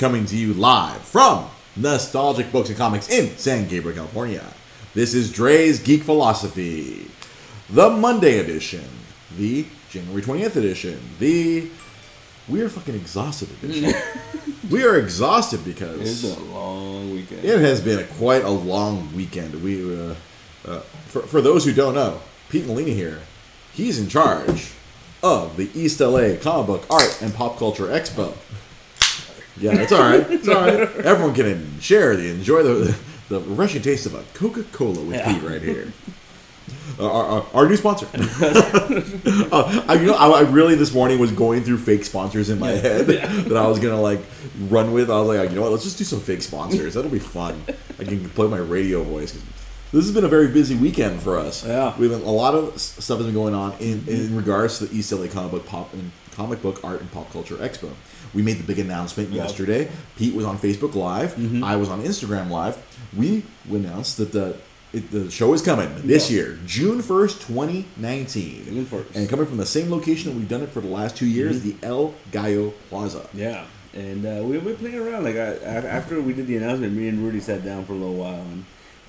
coming to you live from Nostalgic Books and Comics in San Gabriel, California. This is Dre's Geek Philosophy, the Monday edition, the January 20th edition, the we are fucking exhausted edition. we are exhausted because It's been a long weekend. it has been a, quite a long weekend. We, uh, uh, for, for those who don't know, Pete Molina here, he's in charge of the East LA Comic Book Art and Pop Culture Expo. Yeah, it's all right. It's all right. Everyone can share the enjoy the the refreshing taste of a Coca Cola with Yeah. Pete right here. Uh, our, our, our new sponsor. uh, I, you know, I, I really this morning was going through fake sponsors in my head that I was gonna like run with. I was like, you know what? Let's just do some fake sponsors. That'll be fun. I can play my radio voice. This has been a very busy weekend for us. Yeah. we've been, a lot of stuff has been going on in, in regards to the East LA Comic Book Pop and Comic Book Art and Pop Culture Expo. We made the big announcement Yeah. yesterday. Pete was on Facebook Live. Mm-hmm. I was on Instagram Live. We announced that the it, the show is coming this year, June first, twenty nineteen, June 1st. and coming from the same location that we've done it for the last two years, Mm-hmm. the El Gallo Plaza. Yeah, and uh, we we playing around. Like I, after we did the announcement, me and Rudy sat down for a little while and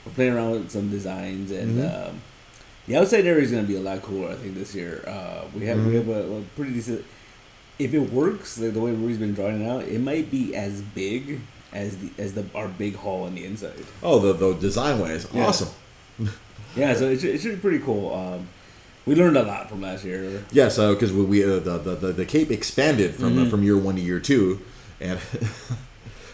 we're playing around with some designs. And Mhm. um, the outside area is going to be a lot cooler. I think this year uh, we have we Mhm. have a, a pretty decent. If it works like the way Rudy's been drawing it out, it might be as big as the as the our big hall on the inside. Oh, the the design way is Yeah. awesome. Yeah, so it should, it should be pretty cool. Um, we learned a lot from last year. Yeah, so because we, we uh, the, the the Cape expanded from uh, Mhm. from year one to year two, and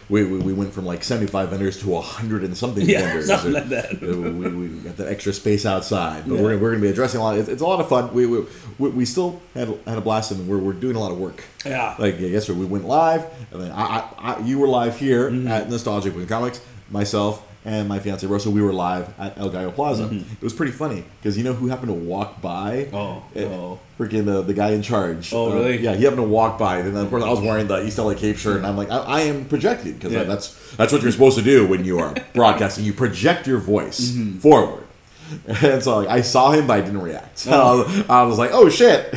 we, we we went from like seventy five vendors to hundred and something Yeah, vendors. something like that. We, we got that extra space outside, but Yeah. we're, we're going to be addressing a lot. It's, it's a lot of fun. We, we we we still had had a blast, and we're, we're doing a lot of work. Yeah. Like yesterday, we went live, and then I, I, I you were live here Mm-hmm. at Nostalgic with Comics. Myself and my fiance Russell, we were live at El Gallo Plaza. It was pretty funny because you know who happened to walk by? Mm-hmm. Oh, oh. freaking the, the guy in charge. Oh, Uh, really? yeah, he happened to walk by, and then of course I was wearing the East LA Cape shirt, and I'm like, I, I am projecting because Yeah. that's that's what you're supposed to do when you are broadcasting. You project your voice Mm-hmm. forward, and so like, I saw him, but I didn't react. Oh. I was like, oh shit.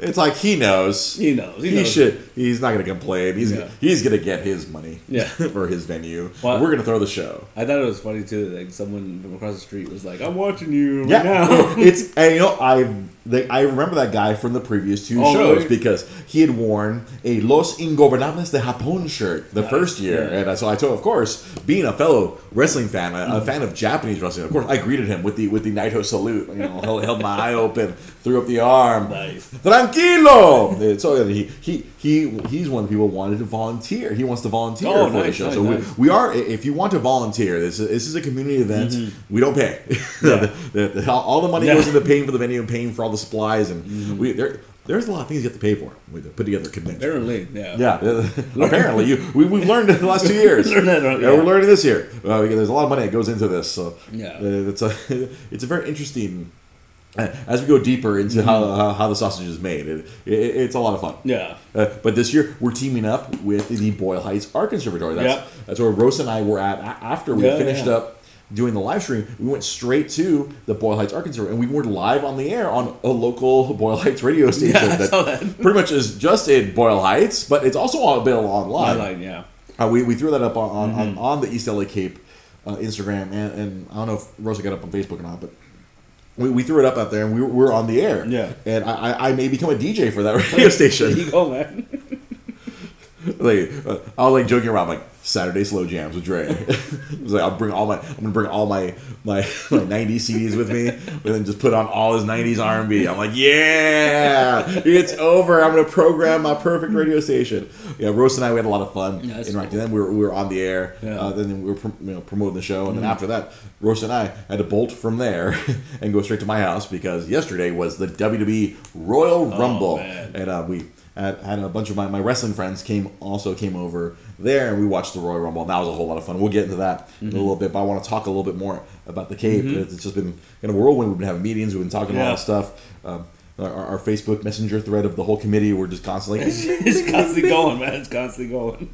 It's like he knows. He knows. He knows. should. He's not going to complain. He's Yeah. he's going to get his money. Yeah. for his venue. Well- We're going to throw the show. I thought it was funny too. Like someone from across the street was like, "I'm watching you right Yeah, now." it's and you know I they, I remember that guy from the previous two Oh, shows really? because he had worn a Los Ingobernables de Japón shirt the first year, yeah. and so I told, of course, being a fellow wrestling fan, a, Mm-hmm. a fan of Japanese wrestling, of course, I greeted him with the with the Naito salute. You know, held, held my eye open, threw up the arm. Nice. Tranquilo. And so he he he he's one of the people who wanted to volunteer. He wants to volunteer Oh, for the show. nice, so nice. Mm-hmm. we, we are. If you want to volunteer, this is, this is a community event. We don't pay. Yeah. The- the- all- all the money Yeah. goes into paying for the venue and paying for all the supplies, and Mm-hmm. we there. There's a lot of things you have to pay for to put together a convention. Apparently, yeah. Yeah, apparently you we, we've learned in the last two years. Learned that, yeah, yeah. we're learning this year. Uh, there's a lot of money that goes into this, so Yeah. uh, it's a it's a very interesting. As we go deeper into how, how how the sausage is made, it, it, it's a lot of fun. Mm-hmm. Yeah. Uh, but this year we're teaming up with the Boyle Heights Art Conservatory. That's, Yeah. that's where Rose and I were at after we Yeah, finished yeah. up doing the live stream. We went straight to the Boyle Heights Art Conservatory, and we were live on the air on a local Boyle Heights radio station I that, that. pretty much is just in Boyle Heights, but it's also available online. Online, yeah. Uh, we, we threw that up on on, Mm-hmm. on, on the East LA Cape uh, Instagram, and, and I don't know if Rosa got up on Facebook or not, but we, we threw it up out there, and we were, we were on the air. Yeah. and I, I, I may become a DJ for that radio station. There you go, man. like uh, I was like joking around, like Saturday slow jams with Dre. I was like, I'll bring all my, I'm gonna bring all my my my '90s CDs with me, and then just put on all his '90s R&B. I'm like, yeah, it's over. I'm gonna program my perfect radio station. Yeah, Rose and I we had a lot of fun Yeah, interacting. Then we were we were on the air. Yeah. Mm-hmm. Uh, then we were you know, promoting the show, and then after that, Rose and I had to bolt from there and go straight to my house because yesterday was the WWE Royal Rumble, Oh, and uh, we had, had a bunch of my, my wrestling friends came also came over there and we watched the Royal Rumble and that was a whole lot of fun. We'll get into that in a little bit, but I want to talk a little bit more about the Cape. It's just been in a whirlwind. We've been having meetings, we've been talking a lot Yeah. of stuff. Um, our, our Facebook Messenger thread of the whole committee, we're just constantly. it's constantly going, man. It's constantly going.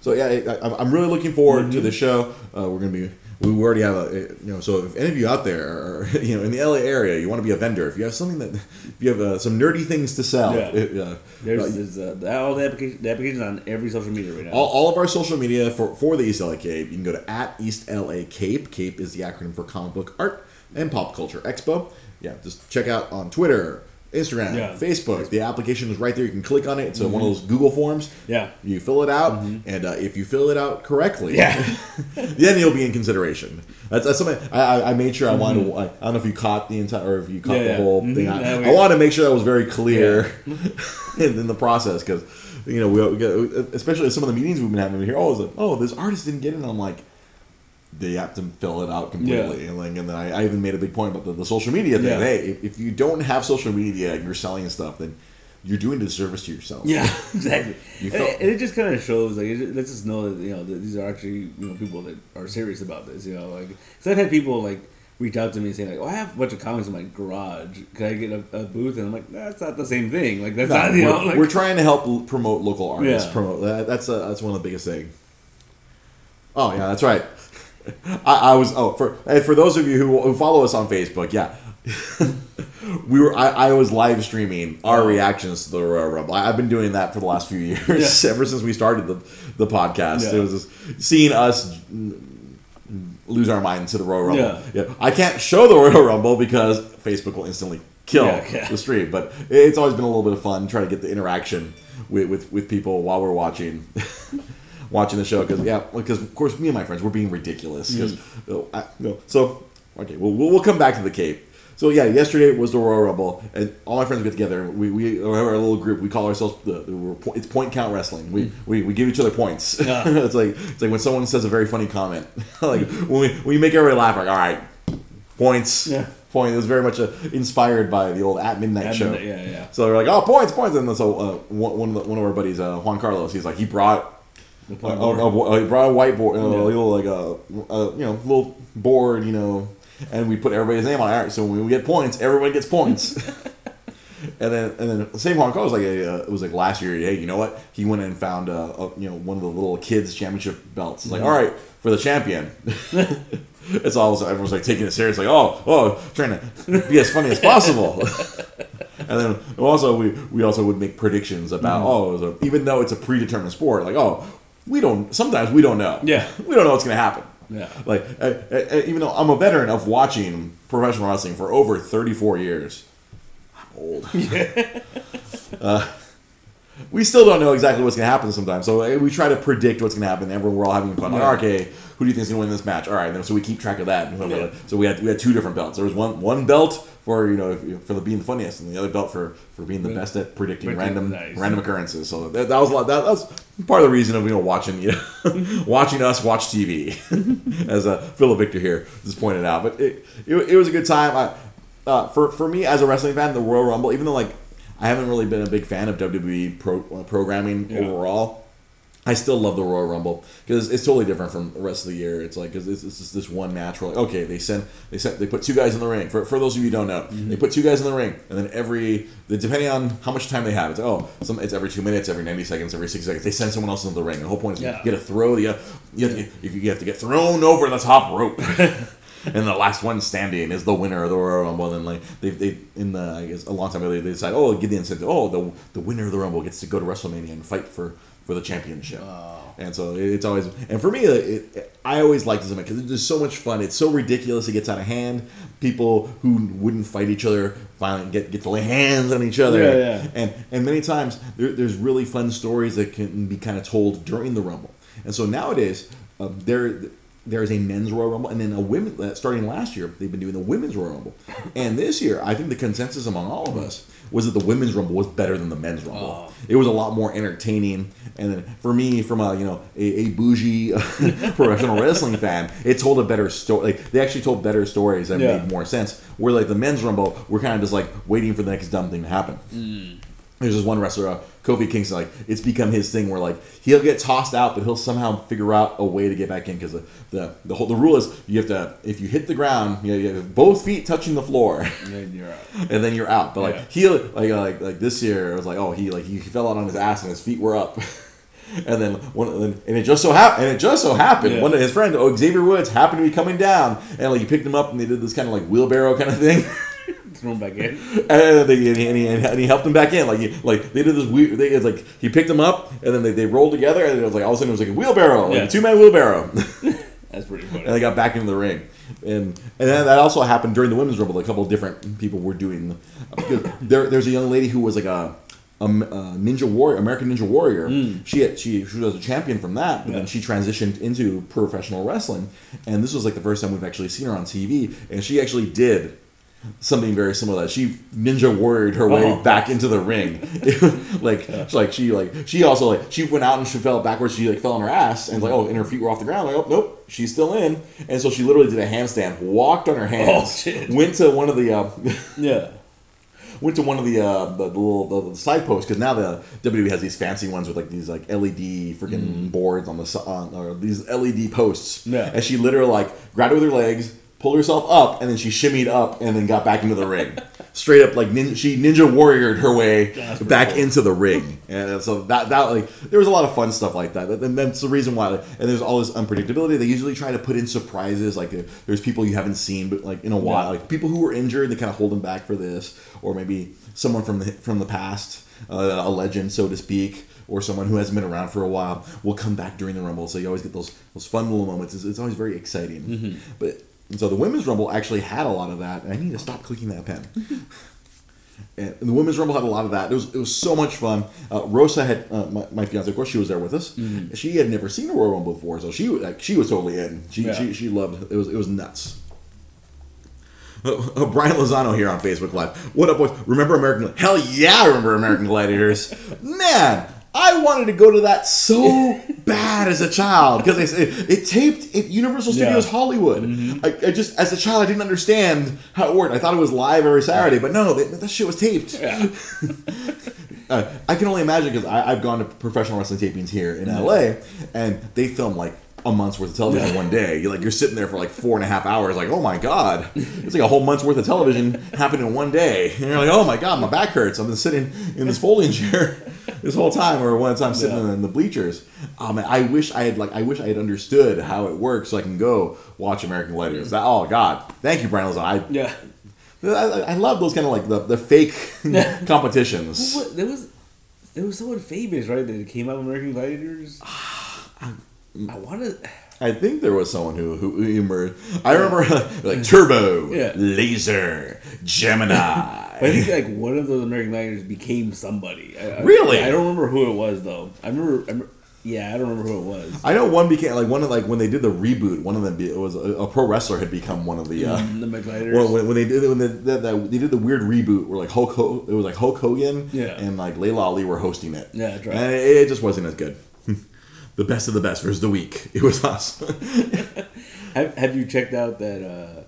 So yeah, I, I'm really looking forward to the show. Uh, we're gonna be we already have a you know. So if any of you out there, are, you know, in the LA area, you want to be a vendor. If you have something that, if you have uh, some nerdy things to sell, Yeah. it, uh, There's, uh, there's uh, the- all the, application, the applications on every social media right now. all, all of our social media for, for the East LA Cape, you can go to at East LA Cape. Cape is the acronym for Comic Book Art and Pop Culture Expo. Yeah, just check out on Twitter, Instagram, Yeah. Facebook. The application is right there. You can click on it. It's uh one of Mm-hmm. those Google forms. Yeah. You fill it out, and uh, if you fill it out correctly, Yeah. then you'll be in consideration. That's, that's something I, I, I made sure I wanted. To, I, I don't know if you caught the entire or if you caught Mm-hmm. Yeah, the yeah. whole Mhm. thing. I, we- I wanted to make sure that was very clear in, in the process because you know we, we especially some of the meetings we've been having here. Oh, like, oh, this artist didn't get it. I'm like. They have to fill it out completely, and like, and then I, I even made a big point about the, the social media thing. Yeah. Hey, if, if you don't have social media and you're selling stuff, then you're doing a disservice to yourself. Yeah, exactly. You and, felt- it, and it just kind of shows, like, it just, lets us know that you know that these are actually you know people that are serious about this. You know, like, because I've had people like reach out to me and saying like, "Oh, I have a bunch of comics in my garage. Can I get a, a booth?" And I'm like, "That's not the same thing. Like, that's No, not you we're, know." Like, we're trying to help promote local artists. Yeah. Promote that, that's uh, that's one of the biggest things. Oh yeah, that's right. I, I was oh for and for those of you who, who follow us on Facebook, yeah, we were I, I was live streaming our oh. reactions to the Royal Rumble. I, I've been doing that for the last few years, Yeah. ever since we started the the podcast. Yeah. It was just seeing us lose our minds to the Royal Rumble. Yeah. Yeah. I can't show the Royal Rumble because Facebook will instantly kill the stream. But it's always been a little bit of fun trying to get the interaction with with, with people while we're watching. Watching the show because yeah because of course me and my friends we're being ridiculous because Mm. so okay we'll, we'll we'll come back to the cape so yeah yesterday was the royal rumble and all my friends get together and we we have our little group we call ourselves the, the it's point count wrestling we, we we give each other points Mm. Yeah. it's like it's like when someone says a very funny comment like when we, when we make everybody laugh like all right points Yeah. point it was very much uh, inspired by the old at midnight At show Midnight, yeah, yeah. so they're like oh points points and so uh, one, one of the, one of our buddies uh, Juan Carlos he's like he brought the point board. he brought a whiteboard, uh, Yeah. a little like a, uh you know little board, you know, and we put everybody's name on it. All right, so when we get points, everybody gets points. and then and then the same Hong Kong was like a, uh, it was like last year. Hey, you know what? He went and found uh, a, you know one of the little kids championship belts. It's like all right for the champion. it's all everyone's like taking it serious, like oh oh trying to be as funny as possible. And then also we we also would make predictions about Mm-hmm. oh a, even though it's a predetermined sport like oh we don't sometimes we don't know Yeah. we don't know what's gonna happen Yeah. like uh, uh, even though I'm a veteran of watching professional wrestling for over 34 years I'm old uh, we still don't know exactly what's gonna happen sometimes. So uh, we try to predict what's gonna happen everyone we're all having fun. Like okay who do you think's gonna win this match? All right so we keep track of that. Yeah. so we had we had two different belts. There was one one belt for you know for the being the funniest and the other belt for for being the Yeah. best at predicting Predicting, random nice. random occurrences. So that, that was a lot that, that was part of the reason of you know watching you know, watching us watch TV as uh, Philip Victor here just pointed out. But it, it, it was a good time. I, uh, for for me as a wrestling fan the Royal Rumble even though like I haven't really been a big fan of WWE pro, uh, programming Yeah. overall I still love the Royal Rumble because it's totally different from the rest of the year. It's like because it's, it's just this one match. Where like, okay, they send they sent they put two guys in the ring. For, for those of you who don't know, Mm-hmm. they put two guys in the ring, and then every the- depending on how much time they have, it's oh some it's every two minutes, every ninety seconds, every six seconds. They send someone else into the ring. The whole point is Yeah. you get to throw you, you, have to, you have to get thrown over the top rope. and the last one standing is the winner of the Royal Rumble. And then like they, they in the I guess a long time ago they, they decide oh give the incentive oh the the winner of the Rumble gets to go to WrestleMania and fight for for the championship. Oh. And so it's always and for me it, it, I always liked this event because it's just so much fun. It's so ridiculous. It gets out of hand. People who wouldn't fight each other finally get get to lay hands on each other. Yeah, yeah. And and many times there, there's really fun stories that can be kind of told during the Rumble. And so nowadays um, there there is a men's Royal Rumble and then a women. uh, Starting last year, they've been doing the women's Royal Rumble, and this year I think the consensus among all of us was that the women's Rumble was better than the men's Rumble. Oh. It was a lot more entertaining, and then for me, from a you know a, a bougie professional wrestling fan, it told a better story. Like they actually told better stories that Yeah. made more sense. Where like the men's Rumble, we're kind of just like waiting for the next dumb thing to happen. There's this one wrestler, uh, Kofi Kingston. Like it's become his thing where like he'll get tossed out, but he'll somehow figure out a way to get back in because the, the the whole the rule is you have to if you hit the ground, you, you have both feet touching the floor, And then you're out. and then you're out. But like Yeah. he like uh, like like this year, it was like oh he like he fell out on his ass and his feet were up. And then one, and it just so happened, and it just so happened, Yeah. one of his friends, oh, Xavier Woods, happened to be coming down, and like he picked him up, and they did this kind of like wheelbarrow kind of thing. Throw him back in. And, they, and, he, and, he, and he helped him back in. Like he, like they did this weird. They, like he picked him up, and then they, they rolled together, and it was like all of a sudden it was like a wheelbarrow, like a two man wheelbarrow, That's pretty funny. And they got back into the ring. And and then that also happened during the women's rumble. A couple of different people were doing. There, there's a young lady who was like a. A, ninja warrior, American Ninja Warrior. Hmm. She had, she she was a champion from that, but. Yeah. then she transitioned into professional wrestling, and this was like the first time we've actually seen her on TV, and she actually did something very similar. to That she ninja warriored her way Oh. back into the ring, like like she like she also like she went out and she fell backwards. She like fell on her ass and like oh, and her feet were off the ground. Like oh nope, she's still in. And so she literally did a handstand, walked on her hands, Oh, went to one of the. Uh, Yeah. Went to one of the uh, the, the little the, the side posts because now the WWE has these fancy ones with like these like LED freaking boards on the on or these LED posts. Mm. Yeah. And she literally like grabbed it with her legs, pulled herself up, and then she shimmied up and then got back into the ring. Straight up like nin- she ninja warriored her way That's back cool. into the ring. And so that that like there was a lot of fun stuff like that. And that's the reason why. And there's all this unpredictability. They usually try to put in surprises. Like uh, there's people you haven't seen, but like in a while, like people who were injured, they kind of hold them back for this, or maybe someone from the from the past, uh, a legend, so to speak. Or someone who hasn't been around for a while will come back during the rumble, so you always get those those fun little moments. It's, it's always very exciting. Mm-hmm. But and so the women's rumble actually had a lot of that. And I need to stop clicking that pen. And the women's rumble had a lot of that. It was it was so much fun. Uh, Rosa had uh, my, my fiance, of course, she was there with us. Mm-hmm. She had never seen a Royal Rumble before, so she was like she was totally in. She Yeah. she, she loved it. Was it was nuts. Uh, uh, Brian Lozano here on Facebook Live. What up, boys? Remember American? Hell yeah, I remember American Gladiators. Man, I wanted to go to that so bad as a child because it, it taped at Universal Yeah. Studios Hollywood. I, I just, as a child, I didn't understand how it worked. I thought it was live every Saturday, but no, that, that shit was taped. Yeah. Uh, I can only imagine because I've gone to professional wrestling tapings here in LA, and they film like a month's worth of television one day. You're like you're sitting there for like four and a half hours, like oh my god, it's like a whole month's worth of television happened in one day. And you're like oh my god, my back hurts. I've been sitting in this folding chair this whole time, or one time sitting Yeah. in the bleachers. Oh man, I wish I had like I wish I had understood how it works so I can go watch American Gladiators. That, oh god, thank you, Brian. Lozano. I, Yeah. I, I love those kind of like the, the fake competitions. What, there was there was someone famous, right? That came out of American Gladiators. Ah, I wanted. I think there was someone who who emerged. I remember like Turbo, Yeah. Laser, Gemini. I think like one of those American Gladiators became somebody. I, I- Really? I don't remember who it was though. I remember. I remember yeah, I don't remember who it was. I know one became like one of like when they did the reboot. One of them be, it was a, a pro wrestler had become one of the. Uh, Mm, the. Well, when, when they did when they, that, that, they did the weird reboot where like Hulk Ho- it was like Hulk Hogan Yeah. and like Laila Ali were hosting it. Yeah, that's right. And it, it just wasn't as good. The best of the best versus the weak. It was us. have, have you checked out that uh,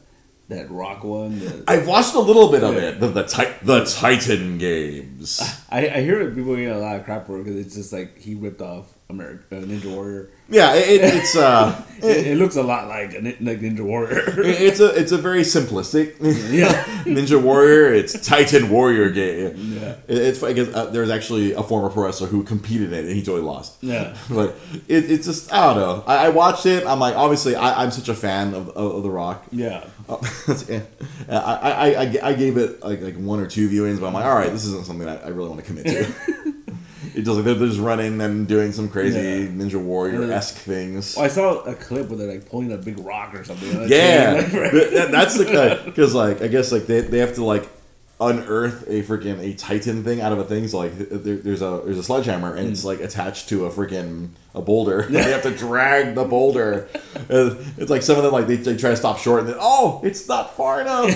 that Rock one? The- I've watched a little bit of it. The the, tit- the Titan games. I, I hear people getting a lot of crap for it because it's just like he ripped off American uh, Ninja Warrior. Yeah, it, it, it's uh, It, it looks a lot like a, like Ninja Warrior. It's a it's a very simplistic Yeah. Ninja Warrior. It's Titan Warrior game. Yeah. It- it's I guess uh, there's actually a former pro wrestler who competed in it and he totally lost. Yeah. but it, it's just I don't know. I, I watched it. I'm like obviously I, I'm such a fan of, of, of The Rock. yeah. Uh, yeah. I, I, I, I gave it like, like one or two viewings, but I'm like, all right, this isn't something I, I really want to commit to. It does like they're just running and doing some crazy Yeah. Ninja Warrior esque things. Well, I saw a clip where they're like pulling a big rock or something. Yeah, like- But that- that's the because like I guess like they, they have to like unearth a freaking a Titan thing out of a thing. So like there, there's a there's a sledgehammer and it's hmm. like attached to a freaking a boulder. Yeah. they have to drag the boulder. It's like some of them like they, they try to stop short and then oh it's not far enough.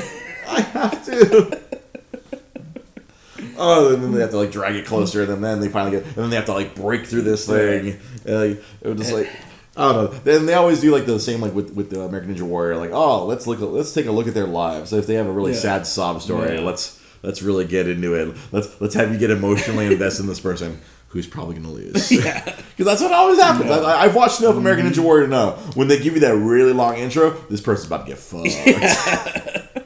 I have to. Oh, and then they have to like drag it closer, and then they finally get, and then they have to like break through this thing. And, like, it was just like, I don't know. Then they always do like the same like with with the American Ninja Warrior. Like, oh, let's look, let's take a look at their lives. If they have a really Yeah. sad sob story, Yeah. let's let's really get into it. Let's let's have you get emotionally invested in this person who's probably gonna lose. Yeah. Because that's what always happens. I, I've watched enough American mm-hmm. Ninja Warrior to know when they give you that really long intro, this person's about to get fucked. 'Cause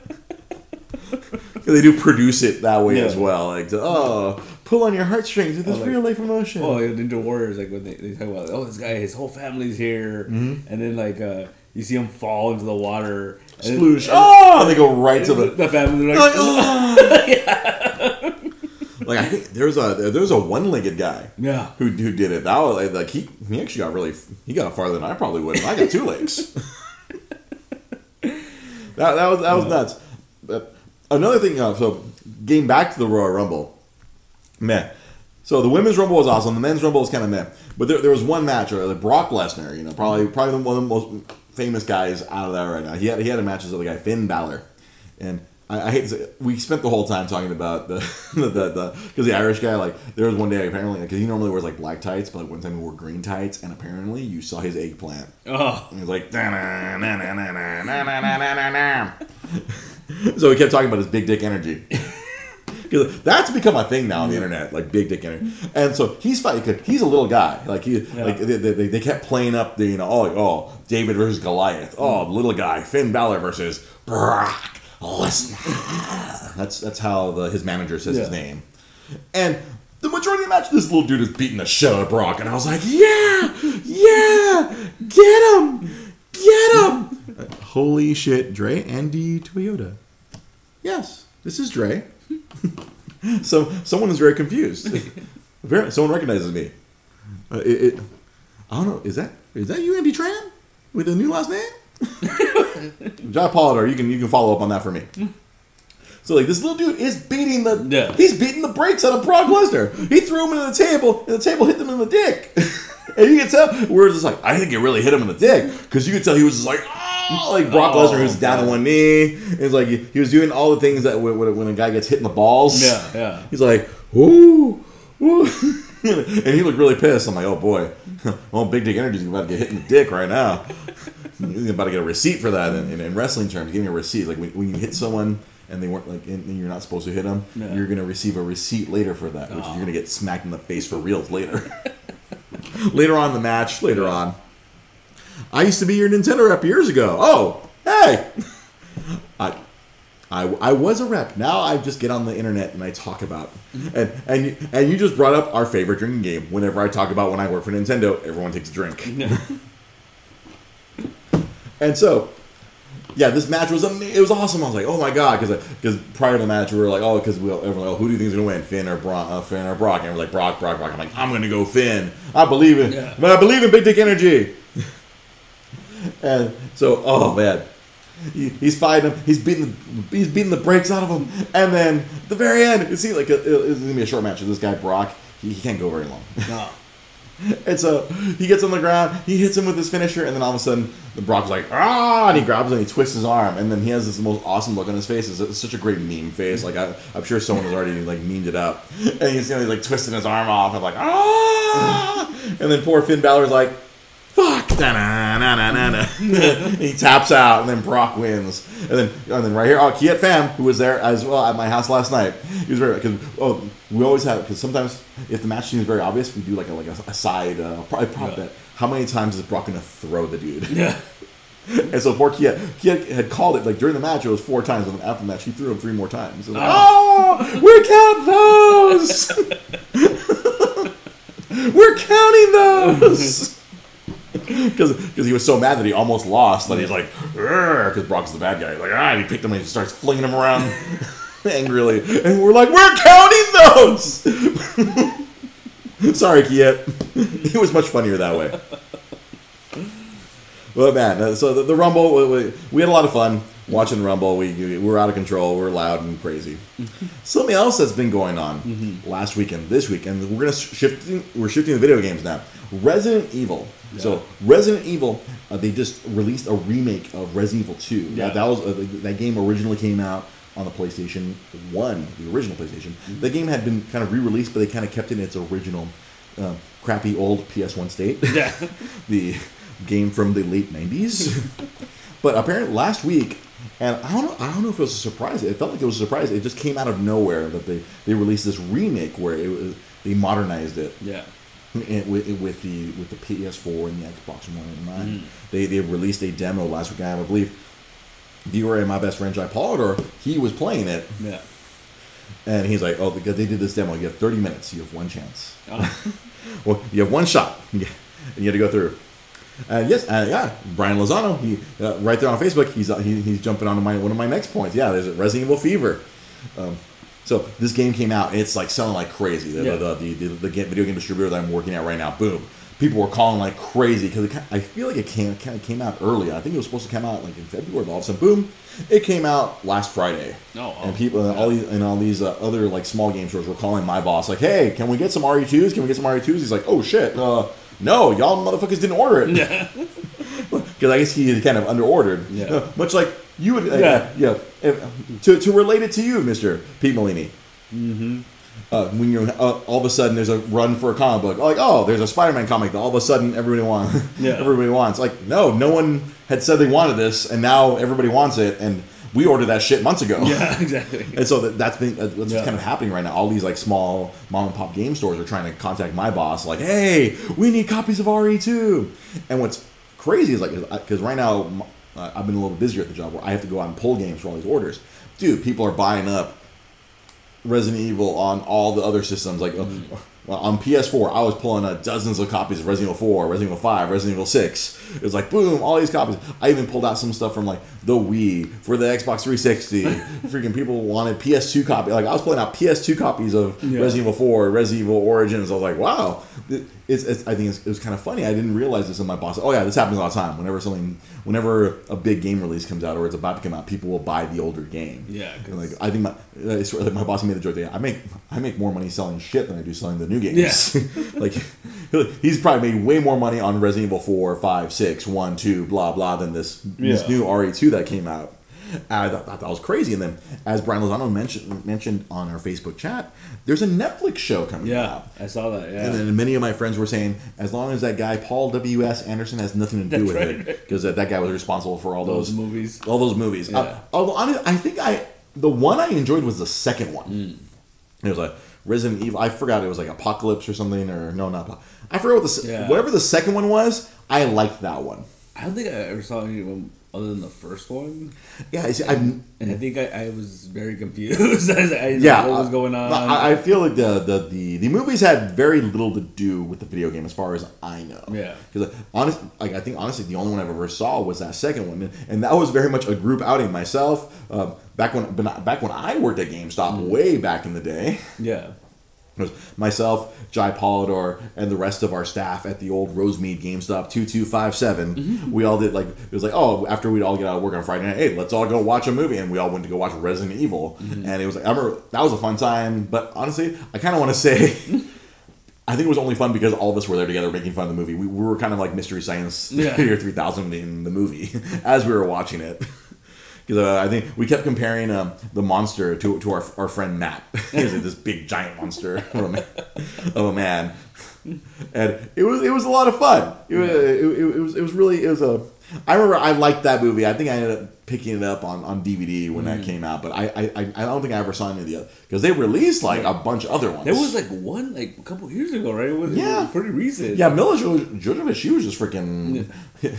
they do produce it that way Yeah. as well. Like, oh, pull on your heartstrings with this like- real life emotion. Oh, yeah, Ninja Warriors, like when they, they talk about, oh, this guy, his whole family's here, Mm-hmm. and then like uh, you see him fall into the water, and Sploosh. and- Oh, and they go right to the, the. family, Like, like, oh. like I think there's a there's a one-legged guy yeah, who, who did it. That was like, he he actually got really he got farther than I probably would. I got two legs. that, that was that was nuts. But another thing, uh, so getting back to the Royal Rumble, meh. So the women's Rumble was awesome. The men's Rumble was kind of meh. But there, there was one match, or like Brock Lesnar, you know, probably probably one of the most famous guys out of that right now. He had he had a match with the guy Finn Balor, and I, I hate to say we spent the whole time talking about the the the because the, Irish guy like there was one day apparently because he normally wears like black tights, but like one time he wore green tights, and apparently you saw his eggplant. oh, And he's like, "Da-na-na-na-na-na-na-na-na-na." so we kept talking about his big dick energy. Because that's become a thing now on the internet, like big dick energy. And so he's fighting. He's a little guy. Like he, like they, they, they kept playing up the, you know, oh, oh, David versus Goliath. Oh, the little guy, Finn Balor versus Brock Lesnar. That's that's how the his manager says his name. And the majority of the match, this little dude is beating the shit out of Brock, and I was like, yeah, yeah, get him, get him. Holy shit, Dre, Andy Toyota. Yes, this is Dre. so someone is very confused. Very, someone recognizes me. Uh, it, it, I don't know. Is that is that you, Andy Tran, with a new last name? John Pollard, you can you can follow up on that for me. So like this little dude is beating the Yeah. he's beating the brakes out of Brock Lesnar. He threw him into the table, and the table hit him in the dick. and you can tell we're just like I think it really hit him in the dick because you could tell he was just like oh, like Brock Oh, Lesnar who's down on one knee. It's like he, was doing all the things that when, when a guy gets hit in the balls. Yeah, yeah. He's like woo woo. and he looked really pissed. I'm like, oh boy, oh Big Dick Energy's about to get hit in the dick right now. He's about to get a receipt for that in, in, in wrestling terms. Getting a receipt, like when, when you hit someone and they weren't like, and and you're not supposed to hit them, Yeah. you're gonna receive a receipt later for that, which Oh. you're gonna get smacked in the face for reals later. later on in the match, later Yeah. on. I used to be your Nintendo rep years ago. Oh, hey, I. I, I was a rep. Now I just get on the internet and I talk about, and and you, and you just brought up our favorite drinking game. Whenever I talk about when I work for Nintendo, everyone takes a drink. And so, yeah, this match was ama- it was awesome. I was like, oh my god, because because prior to the match we were like, oh, because we everyone, like, oh, who do you think is gonna win, Finn or Brock, uh, Finn or Brock? And we're like, Brock, Brock, Brock. I'm like, I'm gonna go Finn. I believe in, Yeah. I believe in Big Dick Energy. And so, oh man. He, he's fighting him. He's beating the he's beating the brakes out of him, and then at the very end, it seems like it, it's gonna be a short match with this guy Brock. He, he can't go very long. No. And so he gets on the ground, he hits him with his finisher, and then all of a sudden the Brock's like, ah, and he grabs him and he twists his arm, and then he has this most awesome look on his face. It's, it's such a great meme face. Like I, I'm sure someone has already like memed it up, and he's you know, like twisting his arm off and like ah, and then poor Finn Balor's like, fuck. he taps out, and then Brock wins, and then and then right here, oh, Kiet Pham, who was there as well at my house last night, he was very because oh we always have because sometimes if the match seems very obvious, we do like a like a, a side uh, probably prop Yeah. bet. How many times is Brock gonna throw the dude? Yeah. And so poor Kiet, Kiet had called it like during the match it was four times, and then after the match he threw him three more times. Like, oh, we count those. We're counting those. Because he was so mad that he almost lost that he's like, because Brock's the bad guy. He's like, ah, and he picked him and he starts flinging him around angrily. And we're like, we're counting those. Sorry, Kiet. It was much funnier that way. Well, man, uh, so the, the Rumble, we, we, had a lot of fun watching Rumble. We, we were out of control. We are loud and crazy. Something else that's been going on last weekend, this weekend, we're gonna shift. We're shifting the video games now. Resident Evil. So Resident Evil, uh, they just released a remake of Resident Evil Two. Yeah. That, that was uh, that game originally came out on the PlayStation One, the original PlayStation. The game had been kind of re-released, but they kind of kept it in its original uh, crappy old PS1 state Yeah. the game from the late '90s. but apparently, last week, and I don't know, I don't know if it was a surprise. It felt like it was a surprise. It just came out of nowhere that they they released this remake where it was, they modernized it Yeah. And with, with the with the PS4 and the Xbox One in mind. They they released a demo last week. I believe viewer and my best friend Jai Polidor, he was playing it, Yeah. And he's like, "Oh, because they did this demo, you have 30 minutes. You have one chance. Oh. well, you have one shot, and you have to go through." Uh, yes, uh, yeah. Brian Lozano, he uh, right there on Facebook. He's uh, he, he's jumping onto my one of my next points. Yeah, there's a Resident Evil Fever. Um, so this game came out, and it's like selling like crazy. The, Yeah. the, the, the, the game- video game distributor that I'm working at right now, boom. People were calling like crazy because I feel like it came kind of came out early. I think it was supposed to come out like in February, but all of a sudden, boom, it came out last Friday. Oh, oh, and people and all these and all these uh, other like small game stores were calling my boss like, "Hey, can we get some RE2s? Can we get some RE2s?" He's like, "Oh shit, uh, no, y'all motherfuckers didn't order it." Yeah. because I guess he kind of underordered. Yeah. Uh, much like you would. Uh, Yeah. yeah. If- to, to relate it to you, Mister Pete Molini. Mm-hmm. Uh, when you're uh, all of a sudden there's a run for a comic book, like oh, there's a Spider-Man comic that all of a sudden everybody wants. Yeah. everybody wants. Like no, no one had said they wanted this, and now everybody wants it, and we ordered that shit months ago. Yeah, exactly. And so that, that's been that's Yeah. kind of happening right now. All these like small mom and pop game stores are trying to contact my boss, like, "Hey, we need copies of RE2." And what's crazy is like, because right now uh, I've been a little busier at the job where I have to go out and pull games for all these orders. Dude, people are buying up Resident Evil on all the other systems. Like uh, well, on PS4, I was pulling uh, dozens of copies of Resident Evil 4, Resident Evil 5, Resident Evil 6. It was like boom, all these copies. I even pulled out some stuff from like the Wii for the Xbox 360. Freaking people wanted PS2 copy. Like I was pulling out PS2 copies of Yeah. Resident Evil 4, Resident Evil Origins. I was like, wow. It- It's, it's, I think it's, it was kind of funny. I didn't realize this in my boss. Oh yeah, this happens all the time. Whenever something, whenever a big game release comes out or it's about to come out, people will buy the older game. Yeah, like I think my it's sort of like my boss made the joke that I make I make more money selling shit than I do selling the new games. Yeah. like he's probably made way more money on Resident Evil 4, 5, 6, 1, 2, blah blah than this this new RE2 that came out. I thought, thought that was crazy. And then, as Brian Lozano mentioned mentioned on our Facebook chat, there's a Netflix show coming Yeah, out. I saw that. Yeah. And then many of my friends were saying, as long as that guy Paul W S Anderson has nothing to do That's with right. it, because that, that guy was responsible for all Those those, movies. all those movies. Yeah. Uh, although honest, I think I the one I enjoyed was the second one. Mm. It was like Resident Evil. I forgot it was like Apocalypse or something, or no, not. I forgot what the Yeah. whatever the second one was. I liked that one. I don't think I ever saw anyone other than the first one. Yeah, I And I think I, I was very confused. I, I, yeah, what was going on? I, I feel like the, the the the movies had very little to do with the video game, as far as I know. Yeah. because honest, like I think honestly, the only one I've ever saw was that second one, and, and that was very much a group outing. Myself, um, back when back when I worked at GameStop, Mm. way back in the day. yeah. It was myself, Jai Polidor, and the rest of our staff at the old Rosemead GameStop 2257. Mm-hmm. We all did like, it was like, oh, after we'd all get out of work on Friday night, hey, let's all go watch a movie. And we all went to go watch Resident Evil. Mm-hmm. And it was like, I remember that was a fun time. But honestly, I kind of want to say, I think it was only fun because all of us were there together making fun of the movie. We, we were kind of like Mystery Science Yeah. Year 3000 in the movie as we were watching it. Because uh, I think we kept comparing um, the monster to, to our, our friend Matt. he was like this big giant monster of a man. Of a man. And it was it was a lot of fun. It was, it, it, it was it was really it was a. I remember I liked that movie. I think I ended up picking it up on, on DVD when Mm. that came out. But I, I I don't think I ever saw any of the other because they released like a bunch of other ones. There was like one like a couple years ago, right? It was, Yeah. was pretty recent. Yeah, Mila Jo- Jovovich, she was just freaking.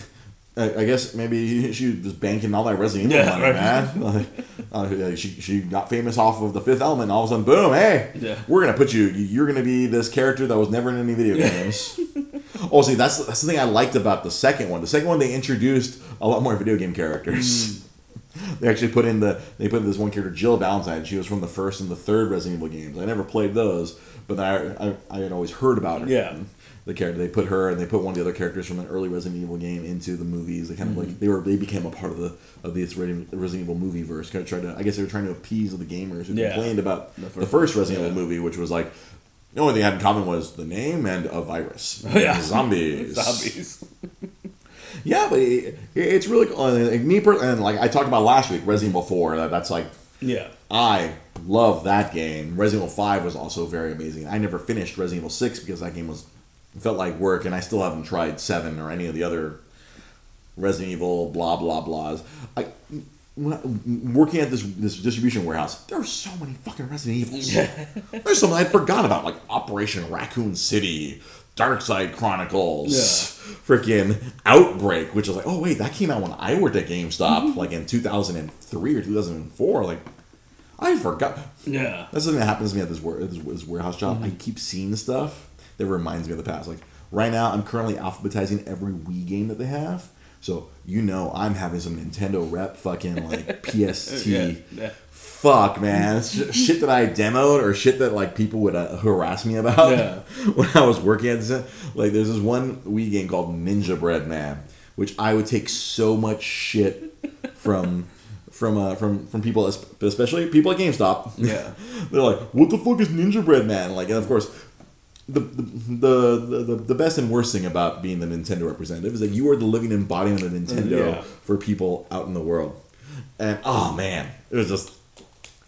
I I guess maybe she was banking all that Resident Evil Yeah, money, right. man. Like, uh, she she got famous off of the Fifth Element. And all of a sudden, boom! Hey, Yeah. we're gonna put you. You're gonna be this character that was never in any video games. oh, see, that's that's the thing I liked about the second one. The second one they introduced a lot more video game characters. They actually put in the they put in this one character Jill Valentine. She was from the first and the third Resident Evil games. I never played those, but I I, I had always heard about her. Yeah. The character they put her and they put one of the other characters from an early Resident Evil game into the movies. They kind of like mm-hmm. they were they became a part of the of this Resident Resident Evil movie verse. Kind of tried to I guess they were trying to appease the gamers who Yeah. complained about The the first- first, Resident yeah. Evil movie, which was like the only thing they had in common was the name and a virus. Yeah. Zombies. Zombies. Yeah, but it, it's really cool. And, like, me and like I talked about last week, Resident Evil Four. That, that's like Yeah. I love that game. Resident Evil Five was also very amazing. I never finished Resident Evil Six because that game was felt like work, and I still haven't tried Seven or any of the other Resident Evil blah blah blahs. I I- working at this this distribution warehouse, there are so many fucking Resident Evils. There's some I forgot about, like Operation Raccoon City, Dark Side Chronicles, freaking Outbreak, which is like, oh wait, that came out when I worked at GameStop, mm-hmm. like in 2003 or 2004. Like, I forgot. Yeah. That's something that happens to me at this, this, this warehouse job. Mm-hmm. I keep seeing stuff that reminds me of the past. Like right now, I'm currently alphabetizing every Wii game that they have. So you know, I'm having some Nintendo rep fucking like PST. Yeah, yeah. Fuck man, Sh- shit that I demoed or shit that like people would uh, harass me about Yeah. when I was working at this. Like there's this one Wii game called Ninjabread Man, which I would take so much shit from. From uh, from from people, especially people at GameStop. Yeah. They're like, "What the fuck is Ninjabread Man?" Like, and of course, the the, the the best and worst thing about being the Nintendo representative is that you are the living embodiment of Nintendo Yeah. for people out in the world. And oh man, it was just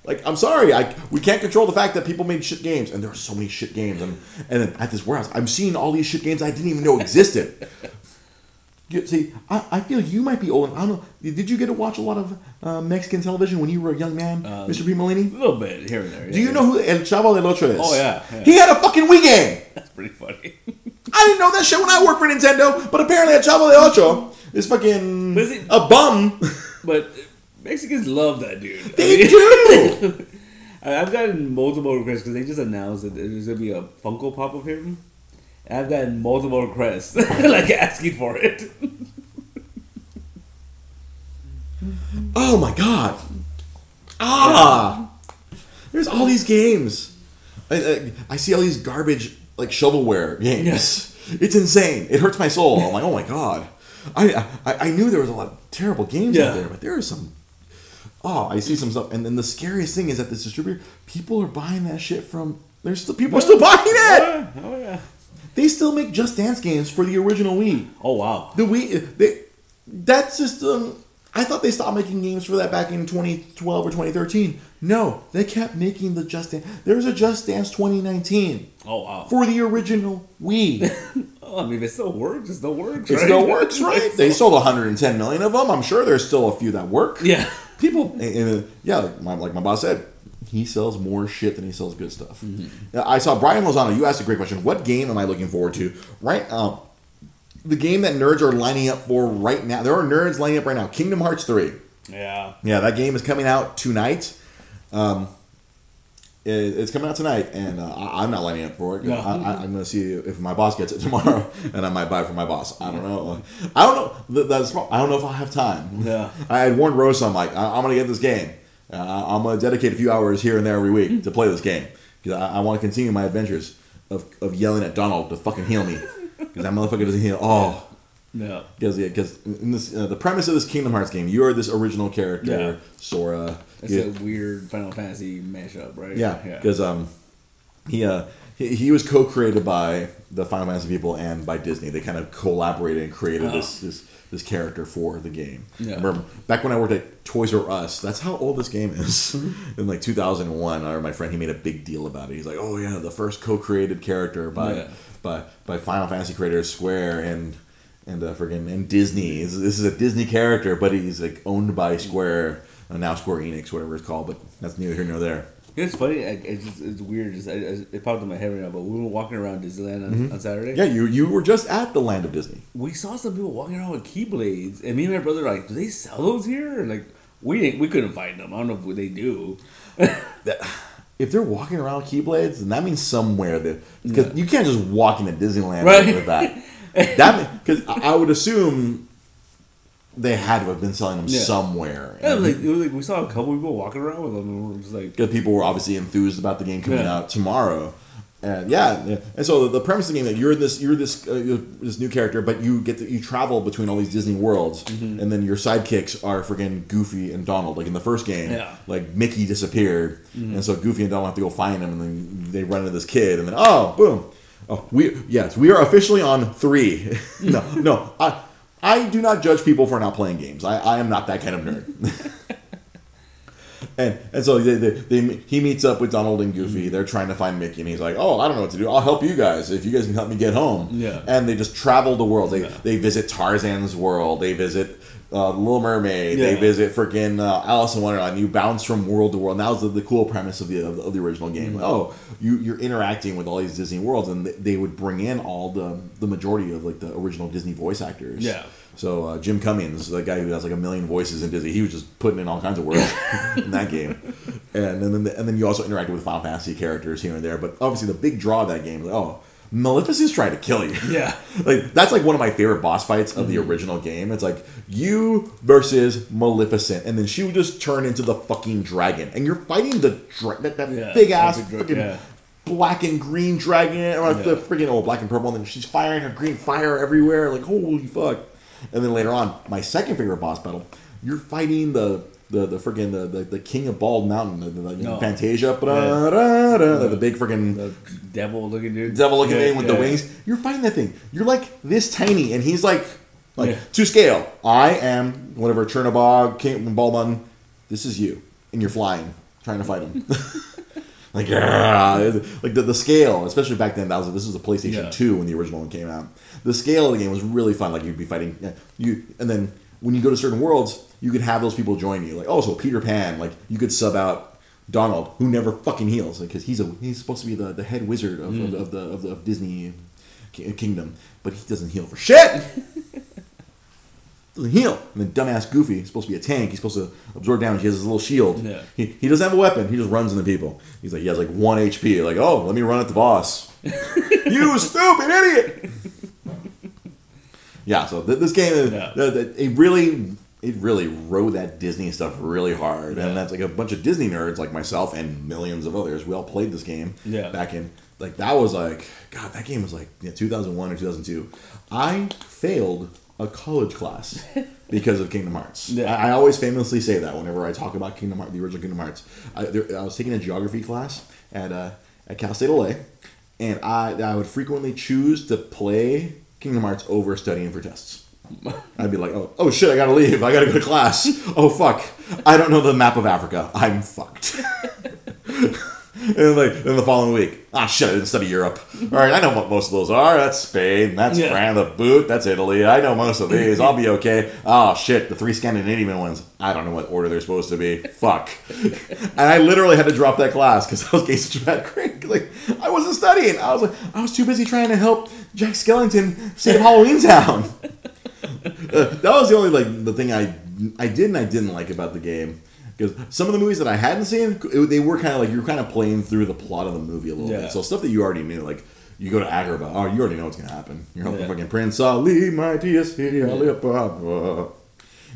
like I'm sorry, I we can't control the fact that people made shit games, and there are so many shit games, and and at this warehouse, I'm seeing all these shit games I didn't even know existed. See, I, I feel you might be old. I don't know. Did you get to watch a lot of uh, Mexican television when you were a young man, Mr. P. Molini? A little bit here and there. Do you know who El Chavo del Ocho is? Oh, yeah, yeah. He had a fucking Wii game. That's pretty funny. I didn't know that shit when I worked for Nintendo, but apparently El Chavo del Ocho is fucking Was it- a bum. but Mexicans love that dude. they I mean, do. I've gotten multiple requests because they just announced that there's gonna be a Funko Pop of him. And I've gotten multiple requests, like asking for it. Oh my god. Ah. There's all these games. I, I, I see all these garbage like shovelware games. Yes. It's insane. It hurts my soul. I'm like, oh my god. I, I I knew there was a lot of terrible games Yeah. out there, but there are some. Oh, I see some stuff, and then the scariest thing is that this distributor, people are buying that shit from. There's still people are still buying it. yeah, oh yeah. They still make Just Dance games for the original Wii. Oh wow. The Wii, they, that system. I thought they stopped making games for that back in 2012 or 2013. No, they kept making the Just Dance. There's a Just Dance 2019 Oh wow. for the original Wii. Oh, I mean, it still works. It still works. It right? still works, right? They sold 110 million of them. I'm sure there's still a few that work. Yeah. People, and, and, yeah, like my, like my boss said, he sells more shit than he sells good stuff. Mm-hmm. Now, I saw Brian Lozano. You asked a great question. What game am I looking forward to? Right, um, the game that nerds are lining up for right now. There are nerds lining up right now. Kingdom Hearts three. Yeah. Yeah, that game is coming out tonight. Um, it, it's coming out tonight, and uh, I, I'm not lining up for it. No. I, I, I'm going to see if my boss gets it tomorrow, and I might buy it for my boss. I don't know. I don't know. That's I don't know if I'll have time. Yeah. I had warned Rose. I'm like, I, I'm going to get this game. Uh, I'm going to dedicate a few hours here and there every week to play this game because I, I want to continue my adventures of, of yelling at Donald to fucking heal me because that motherfucker doesn't heal. Oh. Yeah. Because yeah, because uh, the premise of this Kingdom Hearts game, you are this original character, Yeah. Sora. It's You- a weird Final Fantasy mashup, right? yeah, Yeah. because um, he uh he, he was co-created by the Final Fantasy people and by Disney. They kind of collaborated and created this this this character for the game. Yeah. I remember back when I worked at Toys R Us. That's how old this game is. in like 2001, I remember my friend he made a big deal about it. He's like, "Oh yeah, the first co-created character by Yeah. by by Final Fantasy creators Square and." And uh, friggin' and Disney. This is- this is a Disney character, but he's like owned by Square, uh, now Square Enix, whatever it's called. But that's neither here nor there. It's funny. I, it's, just, it's weird. Just, I, I, it popped in my head right now. But we were walking around Disneyland on, on Saturday. Mm-hmm. Yeah, you you were just at the land of Disney. We saw some people walking around with keyblades, and me and my brother were like, "Do they sell those here?" And like, we didn't. We couldn't find them. I don't know if they do. If they're walking around Keyblades, then that means somewhere that because you can't just walk into Disneyland Right. with that. That because I would assume they had to have been selling them Yeah. somewhere. Yeah, it was like, it was like we saw a couple people walking around with them, and we were just like, because people were obviously enthused about the game coming Yeah. out tomorrow. And yeah, yeah. and so the, premise of the game that you're this you're this uh, you're this new character, but you get to, you travel between all these Disney worlds, Mm-hmm. and then your sidekicks are freaking Goofy and Donald. Like in the first game, Yeah. Mm-hmm. like Mickey disappeared, and so Goofy and Donald have to go find him, and then they run into this kid, and then oh boom, oh we yes we are officially on three. no no I I do not judge people for not playing games. I, I am not that kind of nerd. And, and so they, they, they, he meets up with Donald and Goofy. Mm-hmm. They're trying to find Mickey, and he's like, "Oh, I don't know what to do. I'll help you guys if you guys can help me get home." Yeah. And they just travel the world. They Yeah. they visit Tarzan's world. They visit uh, Little Mermaid. They visit freaking uh, Alice in Wonderland. You bounce from world to world. And that was the, the cool premise of the of the, of the original game. Mm-hmm. Like, oh, you you're interacting with all these Disney worlds, and they, they would bring in all the the majority of like the original Disney voice actors. Yeah. So uh, Jim Cummings, the guy who has like a million voices in Disney, he was just putting in all kinds of work in that game. and then and then you also interacted with Final Fantasy characters here and there. But obviously, the big draw of that game was oh, Maleficent's trying to kill you. Yeah. like that's like one of my favorite boss fights of the mm-hmm. original game. It's like you versus Maleficent, and then she would just turn into the fucking dragon, and you're fighting the dra- that, that Yeah, big ass dra- fucking yeah. black and green dragon, or the Yeah. freaking oh black and purple, and then she's firing her green fire everywhere. Like holy fuck! And then later on, my second favorite boss battle, you're fighting the. The, the freaking the, the, the king of Bald Mountain the, the, No. Fantasia the, the big freaking devil looking dude. devil looking Yeah, thing with the wings. You're fighting that thing. You're like this tiny, and he's like, like Yeah. to scale. I am whatever Chernobog, King Mountain This is you, and you're flying, trying to fight him. like yeah, like the, the scale, especially back then. That was this was a PlayStation Yeah. Two when the original one came out. The scale of the game was really fun. Like you'd be fighting you, and then when you go to certain worlds, you could have those people join you. Like oh, so Peter Pan, like you could sub out Donald, who never fucking heals, because he's a he's supposed to be the, the head wizard of, of, of the of the of Disney kingdom, but he doesn't heal for shit. doesn't heal. And then dumbass Goofy is supposed to be a tank. He's supposed to absorb damage. He has his little shield. Yeah. He, he doesn't have a weapon. He just runs into people. He's like he has like one HP. Like oh, let me run at the boss. you stupid idiot. yeah. So th- this game, is Yeah. th- th- it really. It really rode that Disney stuff really hard, Yeah. and that's like a bunch of Disney nerds like myself and millions of others. We all played this game Yeah. back in like that was like God. That game was like yeah, 2001 or 2002. I failed a college class because of Kingdom Hearts. Yeah. I, I always famously say that whenever I talk about Kingdom Hearts, the original Kingdom Hearts. I, there, I was taking a geography class at uh, at Cal State LA, and I I would frequently choose to play Kingdom Hearts over studying for tests. I'd be like, oh, oh shit, I gotta leave. I gotta go to class. Oh fuck, I don't know the map of Africa. I'm fucked. and then, like, then the following week, ah shit, I didn't study Europe. All right, I know what most of those are. That's Spain. That's Yeah. France. The boot. That's Italy. I know most of these. I'll be okay. Oh shit, the three Scandinavian ones. I don't know what order they're supposed to be. Fuck. and I literally had to drop that class because I was getting such a bad grade. Like I wasn't studying. I was like, I was too busy trying to help Jack Skellington save Halloween Town. That was the only like the thing I I did and I didn't like about the game because some of the movies that I hadn't seen it, they were kind of like you were kind of playing through the plot of the movie a little Yeah. bit. So stuff that you already knew, like you go to Agrabah, oh you already know what's gonna happen. You're helping Yeah. fucking Prince Ali, my TSC, Ali Ababwa.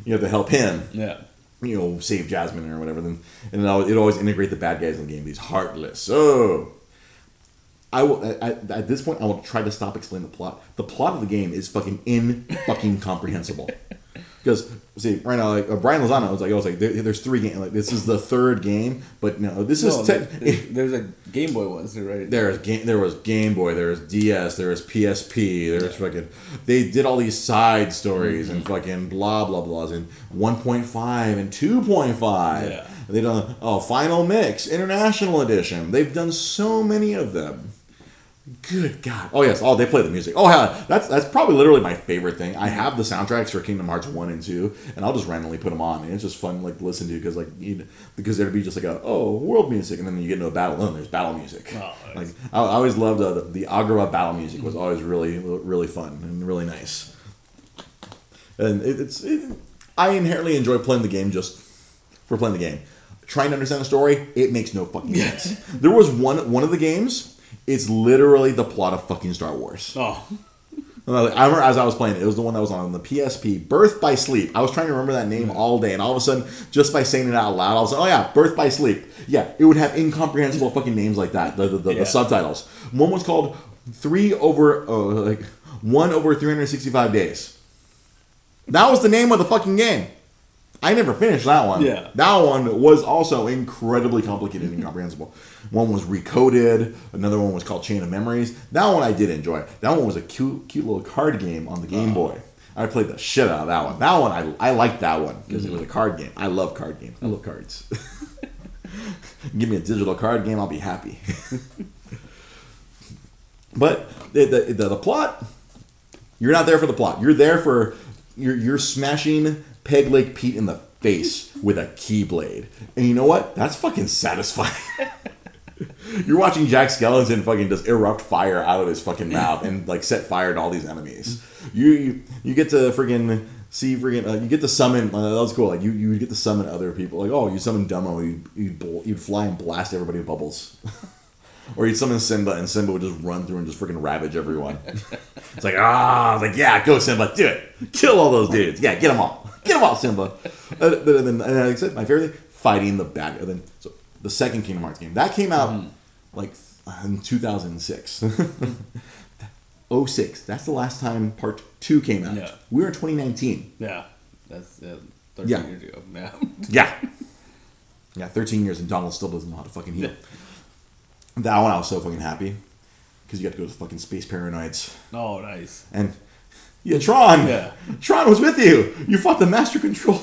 You have to help him Yeah. you know, save Jasmine or whatever. Then and it always integrate the bad guys in the game. These heartless. Oh, I will at, at this point. I will try to stop explaining the plot. The plot of the game is fucking in fucking comprehensible. Because see, right now, like uh, Brian Lozano was like, I was like, there, there's three games. Like this is the third game, but no, this is te- there's, there's a Game Boy ones, too, right? There's game. There was Game Boy. There was DS. There was PSP. There was fucking. They did all these side stories and fucking blah blah blahs and 1.5 and 2.5. Yeah. They done oh Final Mix International Edition. They've done so many of them. Good God! Oh yes, oh they play the music. Oh yeah, that's that's probably literally my favorite thing. I have the soundtracks for Kingdom Hearts one and two, and I'll just randomly put them on, and it's just fun like to listen to because like you because there'd be just like a oh world music, and then you get into a battle, and there's battle music. Oh, like I, I always loved uh, the the Agrabah battle music was always really really fun and really nice. And it, it's it, I inherently enjoy playing the game just for playing the game. Trying to understand the story, it makes no fucking sense. there was one one of the games. It's literally the plot of fucking Star Wars. Oh. I remember as I was playing it, it was the one that was on the PSP, Birth by Sleep. I was trying to remember that name all day, and all of a sudden, just by saying it out loud, I was like, oh yeah, Birth by Sleep. Yeah, it would have incomprehensible fucking names like that, the, the, the, Yeah. the subtitles. One was called Three Over, uh, like, One Over 365 Days. That was the name of the fucking game. I never finished that one. Yeah. That one was also incredibly complicated and incomprehensible. One was recoded. Another one was called Chain of Memories. That one I did enjoy. That one was a cute, cute little card game on the Game uh-huh. Boy. I played the shit out of that one. That one I, I liked that one because it was a mm-hmm. card game. I love card games. I love cards. Give me a digital card game, I'll be happy. but the, the, the, the plot, you're not there for the plot. You're there for you're you're smashing Peg Leg Pete in the face with a keyblade. And you know what? That's fucking satisfying. You're watching Jack Skellington fucking just erupt fire out of his fucking mouth and like set fire to all these enemies. You you, you get to freaking see freaking uh, you get to summon uh, that was cool like you you get to summon other people like oh you summon Dumbo you'd you'd, you'd fly and blast everybody with bubbles or you'd summon Simba and Simba would just run through and just freaking ravage everyone it's like ah like yeah go Simba do it kill all those dudes yeah get them all get them all Simba Uh, but then and like I said my favorite thing fighting the bad and then so the second Kingdom Hearts game that came out like in 2006 06 that's the last time part 2 came out Yeah. we were in 2019 Yeah, that's uh, 13 Yeah. years ago. Yeah. yeah. Yeah, 13 years and Donald still doesn't know how to fucking heal. That one I was so fucking happy. Because you got to go to fucking Space Paranoids. oh, nice. And, yeah, Tron! Yeah. Tron was with you! You fought the Master Control!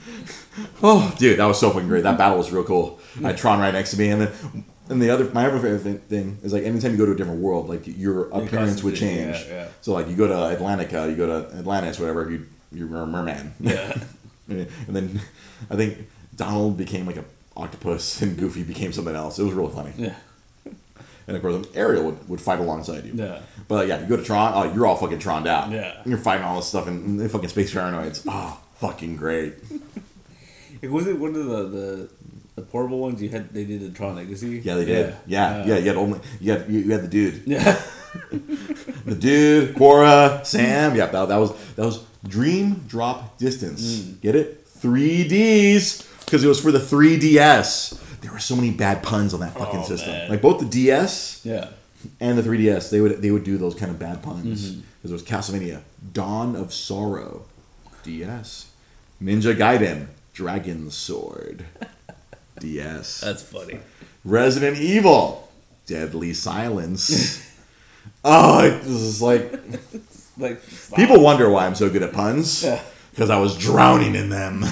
oh, dude, that was so fucking great. That battle was real cool. I had Tron right next to me. And then, and the other, my other favorite thing- thing is like anytime you go to a different world, like your appearance would change. yeah, yeah. So, like, you go to Atlantica, you go to Atlantis, whatever, you, you're a merman. Yeah. and then I think Donald became like a octopus and Goofy became something else. It was really funny. yeah. And of course, Ariel would, would fight alongside you. Yeah. But yeah, you go to Tron, oh, you're all fucking Troned out. Yeah. And you're fighting all this stuff and, and fucking space paranoids. Oh, fucking great. It was it one of the, the the portable ones you had? They did the Tron Legacy. Yeah, they did. Yeah, yeah. you had only you had you, you had the dude, Yeah. the dude, Quorra, Sam. Yeah, that, that was that was Dream Drop Distance. Mm. Get it? Three Ds because it was for the 3DS. There were so many bad puns on that fucking Oh, system. man. Like both the DS yeah. and the 3DS, they would they would do those kind of bad puns. Mm-hmm. Because it was Castlevania, Dawn of Sorrow, DS, Ninja Gaiden, Dragon Sword, DS, That's funny. Resident Evil, Deadly Silence. oh, it was like Like stop. people wonder why I'm so good at puns Yeah. because I was drowning in them.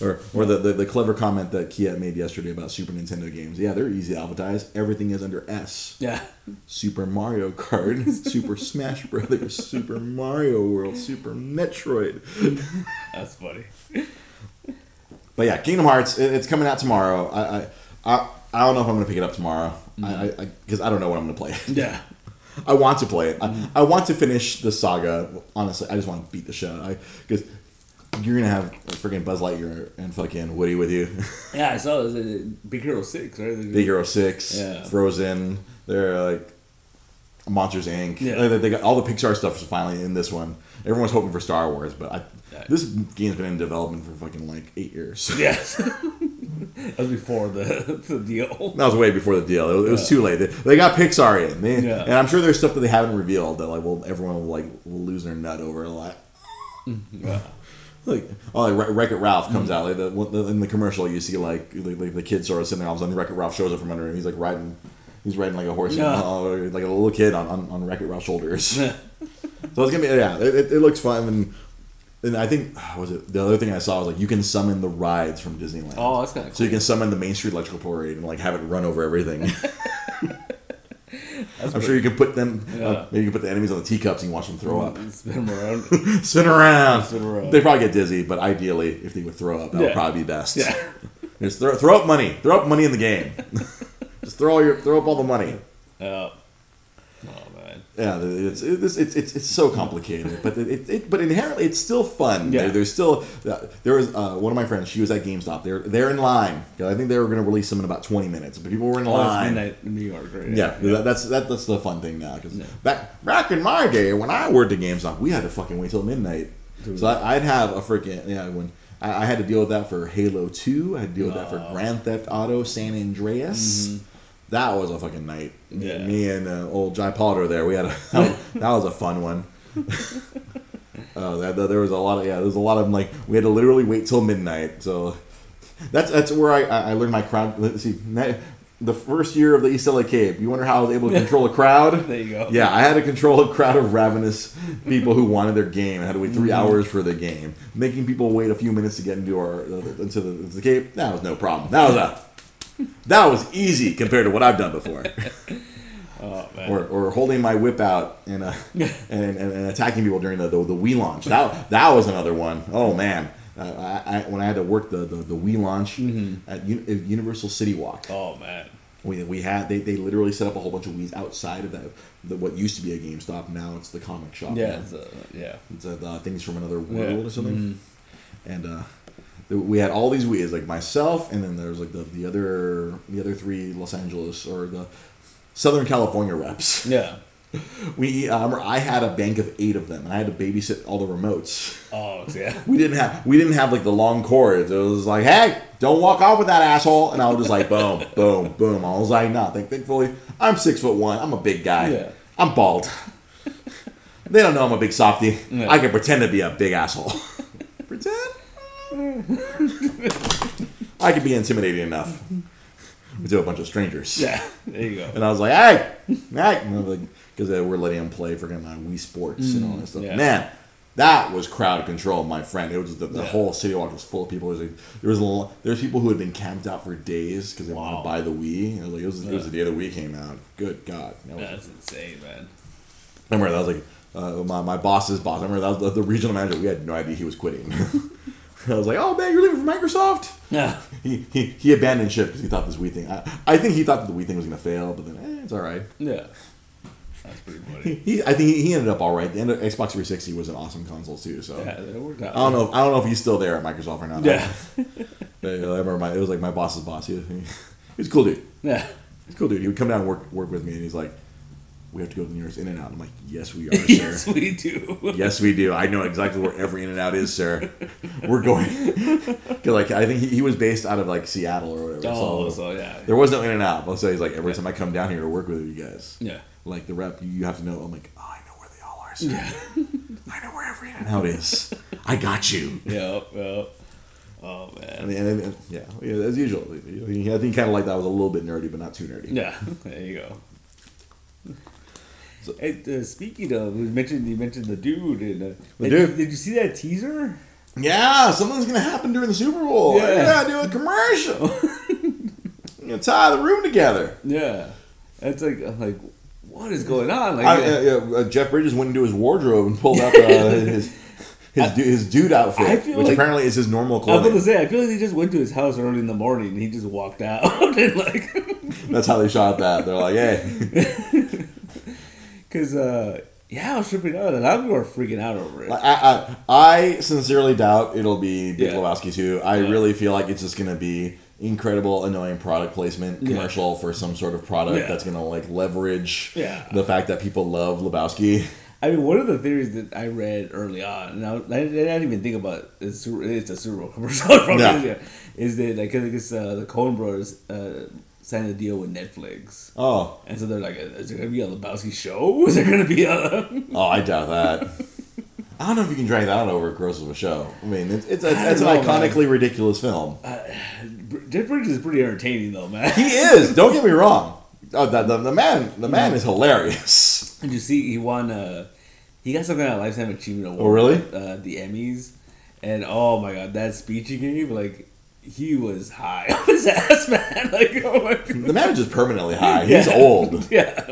Or or the, the, the clever comment that Kiet made yesterday about Super Nintendo games. Yeah, they're easy to advertise. Everything is under S. Yeah. Super Mario Kart, Super Smash Brothers, Super Mario World, Super Metroid. That's funny. But yeah, Kingdom Hearts, it, it's coming out tomorrow. I, I I I don't know if I'm gonna pick it up tomorrow. Mm-hmm. I because I, I don't know when I'm gonna play it. Yeah. I want to play it. I, mm-hmm. I want to finish the saga. Honestly, I just want to beat the shit out. Because you're gonna have freaking Buzz Lightyear and fucking Woody with you. Yeah, I saw uh, Big Hero Six, right? Big Hero Six, Yeah. Frozen. They're like Monsters Inc. Yeah. They, they got all the Pixar stuff is finally in this one. Everyone's hoping for Star Wars, but I, Yeah. this game's been in development for fucking like eight years. Yes. that was before the the deal. That was way before the deal. It was, it was too late. They, they got Pixar in, they, Yeah. and I'm sure there's stuff that they haven't revealed that like, well, everyone will like will lose their nut over. Like, Yeah. Like oh, like Wreck It Ralph comes out. Like the, in the commercial, you see like like, the kid sort of sitting there. All of a sudden, Wreck It Ralph shows up from under him. He's like riding, he's riding like a horse, Yeah. uh, like a little kid on on, on Wreck It Ralph's shoulders. So it's gonna be yeah, it, it, it looks fun and. And I think was it the other thing I saw was like you can summon the rides from Disneyland. Oh, that's kinda So you can summon the Main Street Electrical Parade and like have it run over everything. I'm sure you can put them. Uh, maybe you can put the enemies on the teacups and watch them throw up, Spin them around. spin around. Spin around. They probably get dizzy, but ideally, if they would throw up, that would probably be best. Yeah. Just throw, throw up money. Throw up money in the game. Just throw all your throw up all the money. Yeah. Yeah, it's it's it's it's, it's so complicated, but it, it, but inherently it's still fun. Yeah. There, there's still there was uh, one of my friends. She was at GameStop. They're they're in line. I think they were going to release them in about 20 minutes, but people were in Oh, line. midnight in New York, right? Yeah, that, that's that, that's the fun thing now. Because Yeah. back back in my day, when I worked at GameStop, we had to fucking wait till midnight. So I, I'd have a freaking yeah. When I, I had to deal with that for Halo Two, I had to deal with that for Oh. Grand Theft Auto San Andreas. That was a fucking night. Me- Yeah. Me and uh, old Jai Potter there, we had a that was a fun one. uh, that, that- there was a lot of yeah, there was a lot of like we had to literally wait till midnight. So that's that's where I, I learned my crowd. Let's see, the first year of the East LA Cape. You wonder how I was able to control a crowd? There you go. Yeah, I had to control a crowd of ravenous people who wanted their game. I had to wait 3 hours for the game, making people wait a few minutes to get into our uh, into the, into the Cape. That was no problem. That was a that was easy compared to what I've done before. Oh man. or, or holding my whip out and, uh, and, and and attacking people during the the, the Wii launch. That that was another one. Oh man, uh, I, I, when I had to work the the, the Wii launch Mm-hmm. at, U- Universal City Walk. oh man. We, we had they, they literally set up a whole bunch of Wii's outside of that the, what used to be a GameStop. Now it's the comic shop. Yeah, it's, uh, yeah. It's uh, the things from another world Yeah. Mm-hmm. or something. And uh, we had all these Wii's, like myself, and then there was like the, the other the other three Los Angeles or the Southern California reps. Yeah. We I I had a bank of eight of them, and I had to babysit all the remotes. Oh, yeah. We didn't have we didn't have like the long cords. It was like, hey, don't walk off with that asshole. And I was just like, boom, boom, boom. I was like, no, thank- thankfully, I'm six foot one. I'm a big guy. Yeah. I'm bald. they don't know I'm a big softy. Yeah. I can pretend to be a big asshole. pretend. I could be intimidating enough to a bunch of strangers. Yeah. There you go. And I was like, hey, hey, because we're letting him play freaking uh, Wii Sports and all that stuff. yeah. Man, that was crowd control, my friend. It was the, the Yeah. whole city walk was full of people. Was like, there was a there was people who had been camped out for days because they wanted to buy the Wii. It was, like, it, was, it was the day the Wii came out. Good God, that was, That's insane, man. I remember that was like uh, my, my boss's boss. I remember that was the, the regional manager. We had no idea he was quitting. I was like, oh man, you're leaving for Microsoft. Yeah. He, he, he abandoned ship because he thought this Wii thing. I, I think he thought that the Wii thing was gonna fail, but then eh, it's all right. Yeah. That's pretty He, funny. he, I think he, he ended up all right. The end of Xbox 360 was an awesome console too. So Yeah, that worked out. I don't know. I don't know if he's still there at Microsoft or not. Yeah. I, I remember my, it was like my boss's boss. He, he, he's a cool dude. Yeah. He's a cool dude. He would come down and work work with me, and he's like, "We have to go to the nearest In and Out." I'm like, "Yes, we are, sir. yes, we do. yes, we do. I know exactly where every In and Out is, sir. We're going." Because like I think he, he was based out of like Seattle or whatever. Oh, so so yeah. there was no In and Out. But so he's like, every time I come down here to work with you guys, Yeah. like the rep, you have to know. I'm like, oh, I know where they all are. Sir. Yeah. I know where every in and out is. I got you. Yep. Yep. Oh I man. mean, and, and, yeah, yeah, as usual. I think kind of like that was a little bit nerdy, but not too nerdy. Yeah. There you go. So- Hey, uh, speaking of, you mentioned you mentioned the dude. And, uh, The did, dude. Did you see that teaser? Yeah, something's gonna happen during the Super Bowl. Yeah. Gonna do a commercial. Gonna tie the room together. Yeah. That's like I'm like, what is going on? Like, I, uh, yeah, Jeff Bridges went into his wardrobe and pulled out uh, his his, du- his dude outfit, which like- apparently is his normal clothes. I was gonna say, I feel like he just went to his house early in the morning and he just walked out and like, That's how they shot that. They're like, hey, because uh, yeah, I was tripping out. A lot of people are freaking out over it. I, I, I sincerely doubt it'll be Big Yeah. Lebowski 2. I Yeah. really feel like it's just going to be incredible, annoying product placement Yeah. commercial for some sort of product Yeah. that's going to like leverage Yeah. the fact that people love Lebowski. I mean, one of the theories that I read early on, and I, I didn't even think about it's, it's a Super Bowl commercial, Yeah. is, yeah, that like I guess uh, the Coen Brothers uh, signed a deal with Netflix, Oh, and so they're like, is there gonna be a Lebowski show? Is there gonna be a? oh, I doubt that. I don't know if you can drag that out over gross of a show. I mean, it's it's, a, it's an don't man. iconically ridiculous film. Jeff Bridges is pretty entertaining though, man. He is. Don't get me wrong. Oh, the, the, the man, the man is hilarious. Did you see he won? Uh, he got some kind of lifetime achievement award. Oh, really? at, Uh, the Emmys, and oh my god, that speech he gave, like he was high on his ass, man. Like oh my god. The man is just permanently high. He's Yeah. old. Yeah.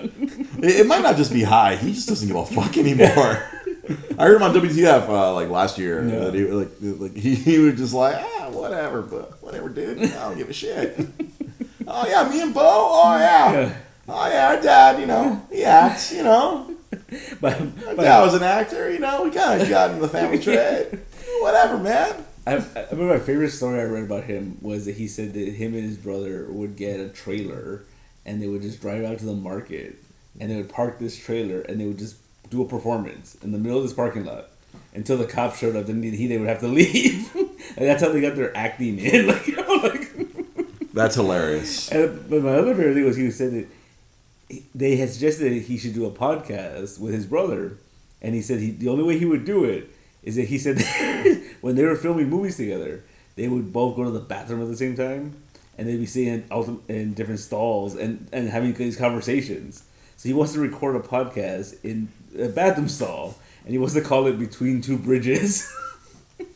It, might not just be high. He just doesn't give a fuck anymore. I heard him on WTF uh, like last year. Yeah. That he like like he, he was just like ah whatever, but whatever, dude. I don't give a shit. oh yeah, me and Beau. Oh yeah. Yeah. Oh yeah, our dad. You know, he acts. You know, But, our but dad was an actor. You know, we kind of got in the family trade. Whatever, man. I, I remember my favorite story I read about him was that he said that him and his brother would get a trailer and they would just drive out to the market and they would park this trailer and they would just do a performance in the middle of this parking lot until the cops showed up. Then he they would have to leave, and that's how they got their acting in. Like, you know, like That's hilarious. and, but my other favorite thing was he said that he- they had suggested that he should do a podcast with his brother, and he said he, the only way he would do it is that he said when they were filming movies together, they would both go to the bathroom at the same time, and they'd be sitting in, in different stalls and, and having these conversations. So he wants to record a podcast in a bathroom stall, and he wants to call it Between Two Bridges.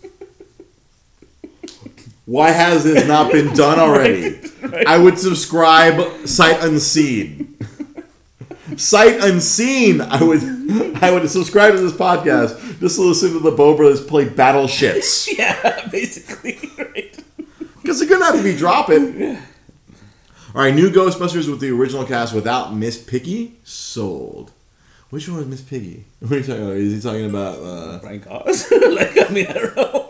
Why has this not been done already? I would subscribe sight unseen. Sight unseen. I would I would subscribe to this podcast just to listen to the Bo brothers play battleships. yeah, basically, right? Because they're gonna have to be dropping. All right, new Ghostbusters with the original cast without Miss Piggy sold. Which one was Miss Piggy? What are you talking about? Is he talking about? Uh, Frank Oz. like I mean, I don't know.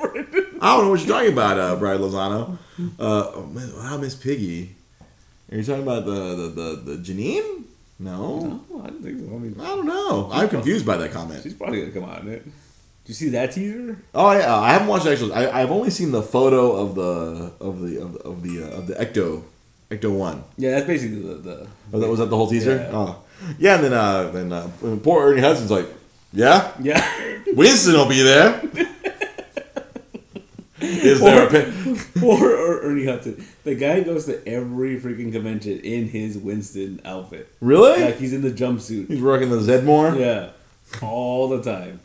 I don't know what you're talking about, uh, Brad Lozano. Uh, oh, man, wow, Miss Piggy. Are you talking about the the the, the Janine? No, no, I don't think so. I mean, I don't know. I'm confused by that comment. she's probably gonna come out in it. Did you see that teaser? Oh yeah, I haven't watched the actual. I, I've only seen the photo of the of the of the of the, uh, of the Ecto Ecto One. Yeah, that's basically the. the Oh, that was that the whole teaser. Yeah. Oh, yeah. And then uh, then uh, poor Ernie Hudson's like, yeah, yeah. Winston will be there. Is there a pin? or, or Ernie Hudson. The guy goes to every freaking convention in his Winston outfit. Really? Like he's in the jumpsuit. He's rocking the Zeddemore. Yeah. All the time.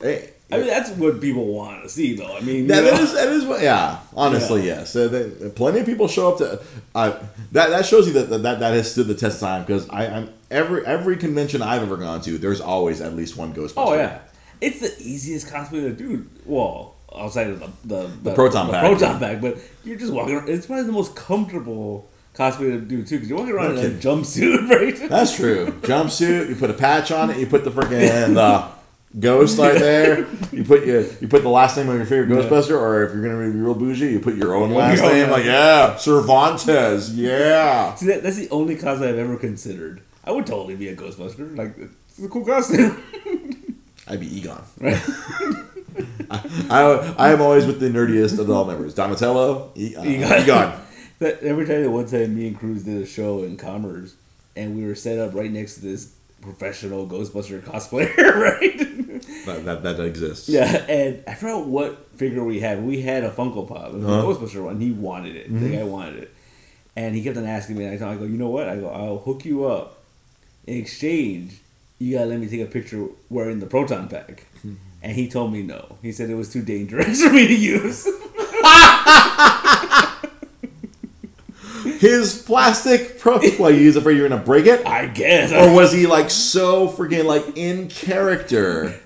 Hey, I mean, that's what people want to see, though. I mean, That know? is, that is what, yeah. Honestly, yes. Uh, that- plenty of people show up to. Uh, that that shows you that that, that has stood the test of time because I, I'm every every convention I've ever gone to, there's always at least one Ghostbuster. Oh yeah, it's the easiest cosplay to do. Well, outside of the the, the, proton the pack. proton pack, but you're just walking. around. It's probably the most comfortable cosplay to do too, because you're walking around in a jumpsuit, right? That's true. Jumpsuit. You put a patch on it. You put the freaking uh, ghost right there. You put your you put the last name of your favorite Yeah. Ghostbuster, or if you're gonna be real bougie, you put your own Your last own name. last Like yeah, Cervantes. Yeah. See, that, that's the only cosplay I've ever considered. I would totally be a Ghostbuster. Like, it's a cool costume, I'd be Egon. right? I I am always with the nerdiest of all members. Donatello. E- uh, Egon. Egon. That, every time one time me and Cruz did a show in Commerce, and we were set up right next to this professional Ghostbuster cosplayer, right? That, that, that exists. Yeah, and I forgot what figure we had. We had a Funko Pop, it Uh-huh. a Ghostbuster one. He wanted it. The guy wanted it, and he kept on asking me. And I told him, I go, you know what? I go, I'll hook you up. In exchange, you gotta let me take a picture wearing the proton pack. And he told me no. He said it was too dangerous for me to use. His plastic pro. What, you afraid you're gonna break it? I guess. Or was he like so freaking like in character?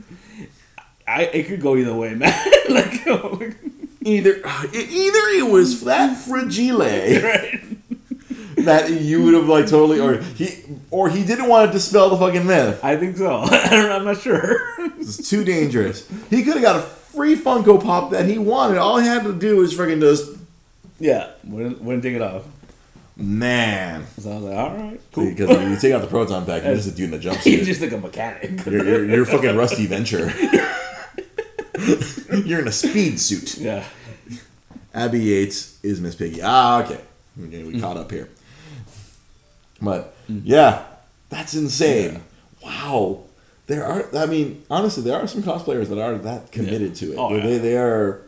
I it could go either way, man. like, Either either it was that fragile right? that you would have like totally, or he or he didn't want to dispel the fucking myth. I think so. I I'm not sure. It's too dangerous. He could have got a free Funko Pop that he wanted. All he had to do was freaking just yeah, wouldn't wouldn't take it off. man. So I was like, all right, cool. Because when you take out the proton pack, you're just a dude in a jumpsuit. You're just like a mechanic. You're, you're, you're fucking Rusty Venture. you're in a speed suit. yeah. Abby Yates is Miss Piggy. Ah, okay. Okay, we caught up here. But yeah, that's insane. Wow. There are I mean, honestly, there are some cosplayers that are that committed to it. Oh, they, yeah. they are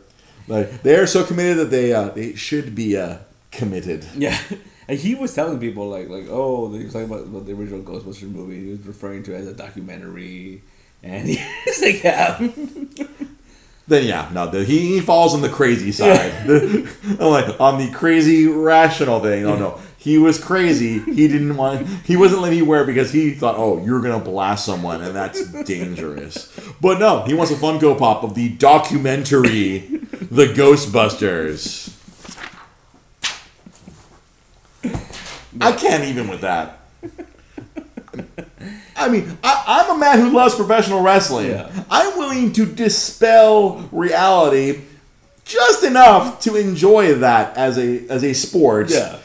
like they are so committed that they uh, they should be uh, committed. Yeah. And he was telling people like like oh he was talking about, about the original Ghostbusters movie. He was referring to it as a documentary, and he's like yeah. Then yeah, no, the, he, he falls on the crazy side. The- like on the crazy rational thing. Oh no, he was crazy. He didn't want. He wasn't letting you wear it because he thought, oh, you're gonna blast someone, and that's dangerous. But no, he wants a Funko Pop of the documentary, The Ghostbusters. I can't even with that. I mean, I, I'm a man who loves professional wrestling. Yeah. I'm willing to dispel reality just enough to enjoy that as a as a sport. Yeah.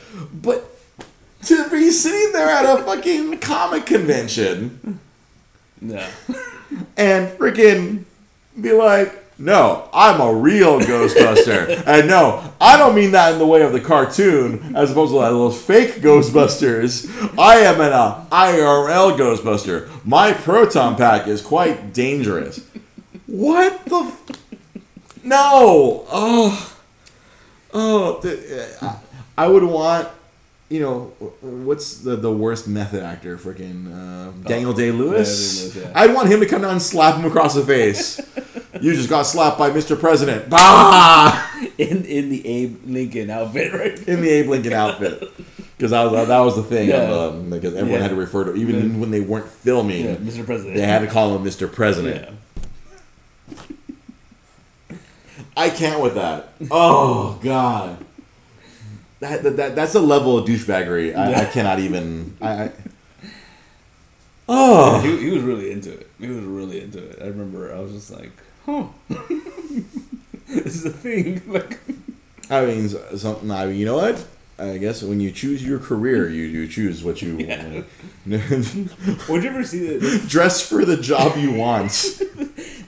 To be sitting there at a fucking comic convention Yeah. and freaking be like, no, I'm a real Ghostbuster. and no, I don't mean that in the way of the cartoon, as opposed to like those fake Ghostbusters. I am an uh, IRL Ghostbuster. My proton pack is quite dangerous. What the? F- no. Oh. Oh. The, I, I would want. You know, what's the, the worst method actor? Freaking uh, Daniel Day Lewis. Yeah. I'd want him to come down and slap him across the face. you just got slapped by Mr. President. Bah! In in the Abe Lincoln outfit, right? In the Abe Lincoln outfit. Because that was, that was the thing. Yeah. Um, because everyone Yeah. had to refer to, even when they weren't filming, Yeah, Mr. President. they had to call him Mr. President. I can't with that. Oh, God. That, that, that that's a level of douchebaggery. I, I cannot even. I, I oh, He, he was really into it. He was really into it. I remember I was just like, huh. this is a thing. Like, I mean, s- something. I mean, you know what? I guess when you choose your career, you, you choose what you Yeah. would you ever see the, dress for the job you want.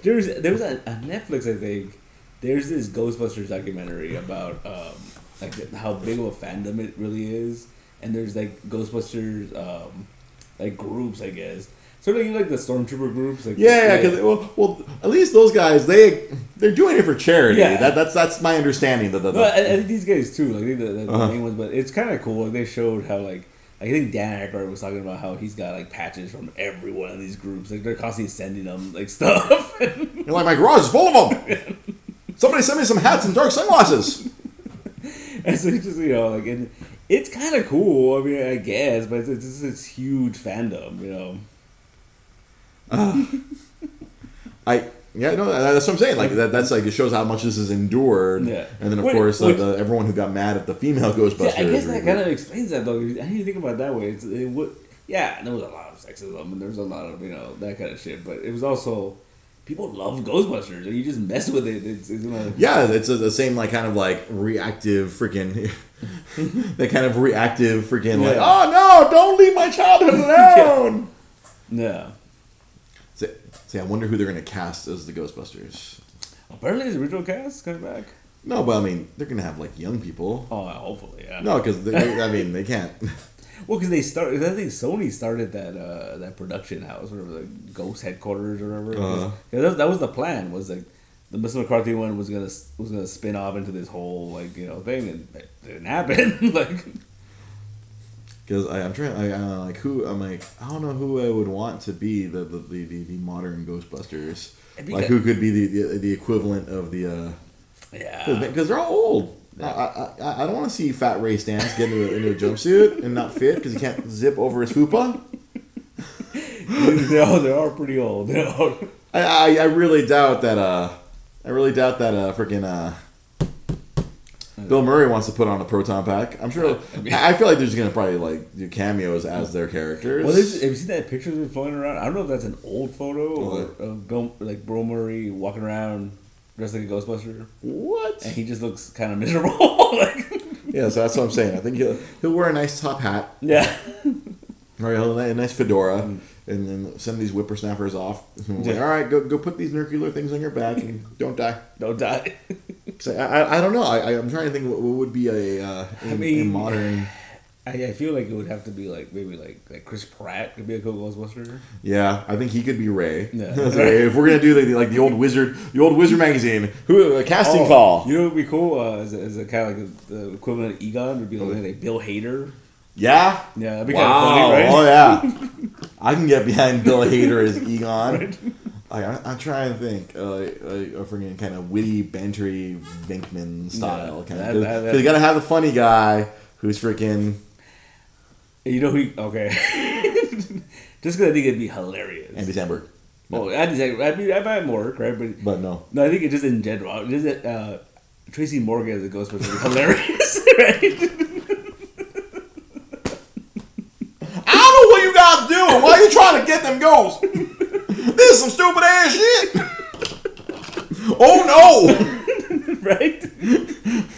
there's was there was a, a Netflix I think. There's this Ghostbusters documentary about um, like how big of a fandom it really is, and there's like Ghostbusters um, like groups I guess. Sort of like, like the stormtrooper groups, like Yeah, yeah. Because well, well, at least those guys they they're doing it for charity. Yeah. That, that's that's my understanding. That the, the, I, I these guys too, like the, the Uh-huh. main ones, but it's kind of cool. Like, they showed how like I think Dan Aykroyd was talking about how he's got like patches from every one of these groups. Like they're constantly sending them like stuff. You're like my garage is full of them. Somebody send me some hats and dark sunglasses. And so it's just you know like and it's kind of cool. I mean, I guess, but it's, it's just this huge fandom, you know. I yeah no that's what I'm saying. Like that that's like it shows how much this has endured. Yeah. And then of Wait, course wait. uh, the, everyone who got mad at the female Ghostbusters. Yeah, I guess that kind of explains that though. I didn't think about it that way. It's, it would, yeah, there was a lot of sexism and there was a lot of you know that kind of shit, but it was also people love Ghostbusters. and You just mess with it. It's, it's gonna Yeah, it's the same like kind of like reactive freaking that kind of reactive freaking like oh no don't leave my childhood alone. yeah. See, see, I wonder who they're gonna cast as the Ghostbusters. Apparently, the original cast coming back. No, but I mean they're gonna have like young people. Oh, hopefully, yeah. No, because I mean they can't. Well, because they started. I think Sony started that uh, that production house, or the Ghost headquarters, or whatever. Uh-huh. that, that was the plan. Was like the Mr. McCarthy one was gonna was gonna spin off into this whole like you know thing, and it didn't happen. like, Because I'm trying, I, uh, like who I'm like I don't know who I would want to be the the, the, the, the modern Ghostbusters. Like who could be the, the, the equivalent of the uh yeah, because they're all old. I, I, I- I don't want to see Fat Ray Stantz get into a, into a jumpsuit and not fit because he can't zip over his fupa. they are they are pretty old. I, I, I really doubt that. Uh, I really doubt that. Uh, freaking uh, Bill Murray wants to put on a proton pack. I'm sure. I mean- I, I feel like they're just gonna probably like do cameos as their characters. Well, there's, have you seen that picture that's been floating around? I don't know if that's an old photo or of Bill, like Bill Murray walking around dressed like a Ghostbuster, what? and he just looks kind of miserable. like, Yeah, so that's what I'm saying. I think he'll he'll wear a nice top hat yeah. or he'll a nice fedora, and then send these whippersnappers off. Like. All right, go go put these nuclear things on your back and don't die. Don't die. I, I, I don't know. I, I'm trying to think what, what would be a, uh, I mean- a modern. I, I feel like it would have to be like maybe like like Chris Pratt could be a cool Ghostbuster. Yeah, I think he could be Ray. Yeah. So if we're gonna do the, like the old wizard, the old wizard magazine, who a casting Oh, call? You know what would be cool uh, as, a, as a kind of like the equivalent of Egon would be like, like Bill Hader. Yeah. Yeah, that'd be Wow. kind of funny, right? Oh yeah. I can get behind Bill Hader as Egon. Like, I, I'm trying to think, uh, like, like a freaking kind of witty, bantery Venkman style Yeah, kind that- of. Because you gotta have the funny guy who's freaking You know who? Okay. Just because I think it'd be hilarious. Andy Samberg. Oh, I'd say I mean I might work, right? But But no. no, I think it just in general. Just uh, Tracy Morgan as a Ghostbuster would be hilarious, right? I don't know what you guys doing. Why are you trying to get them ghosts? this is some stupid ass shit. Oh no! right?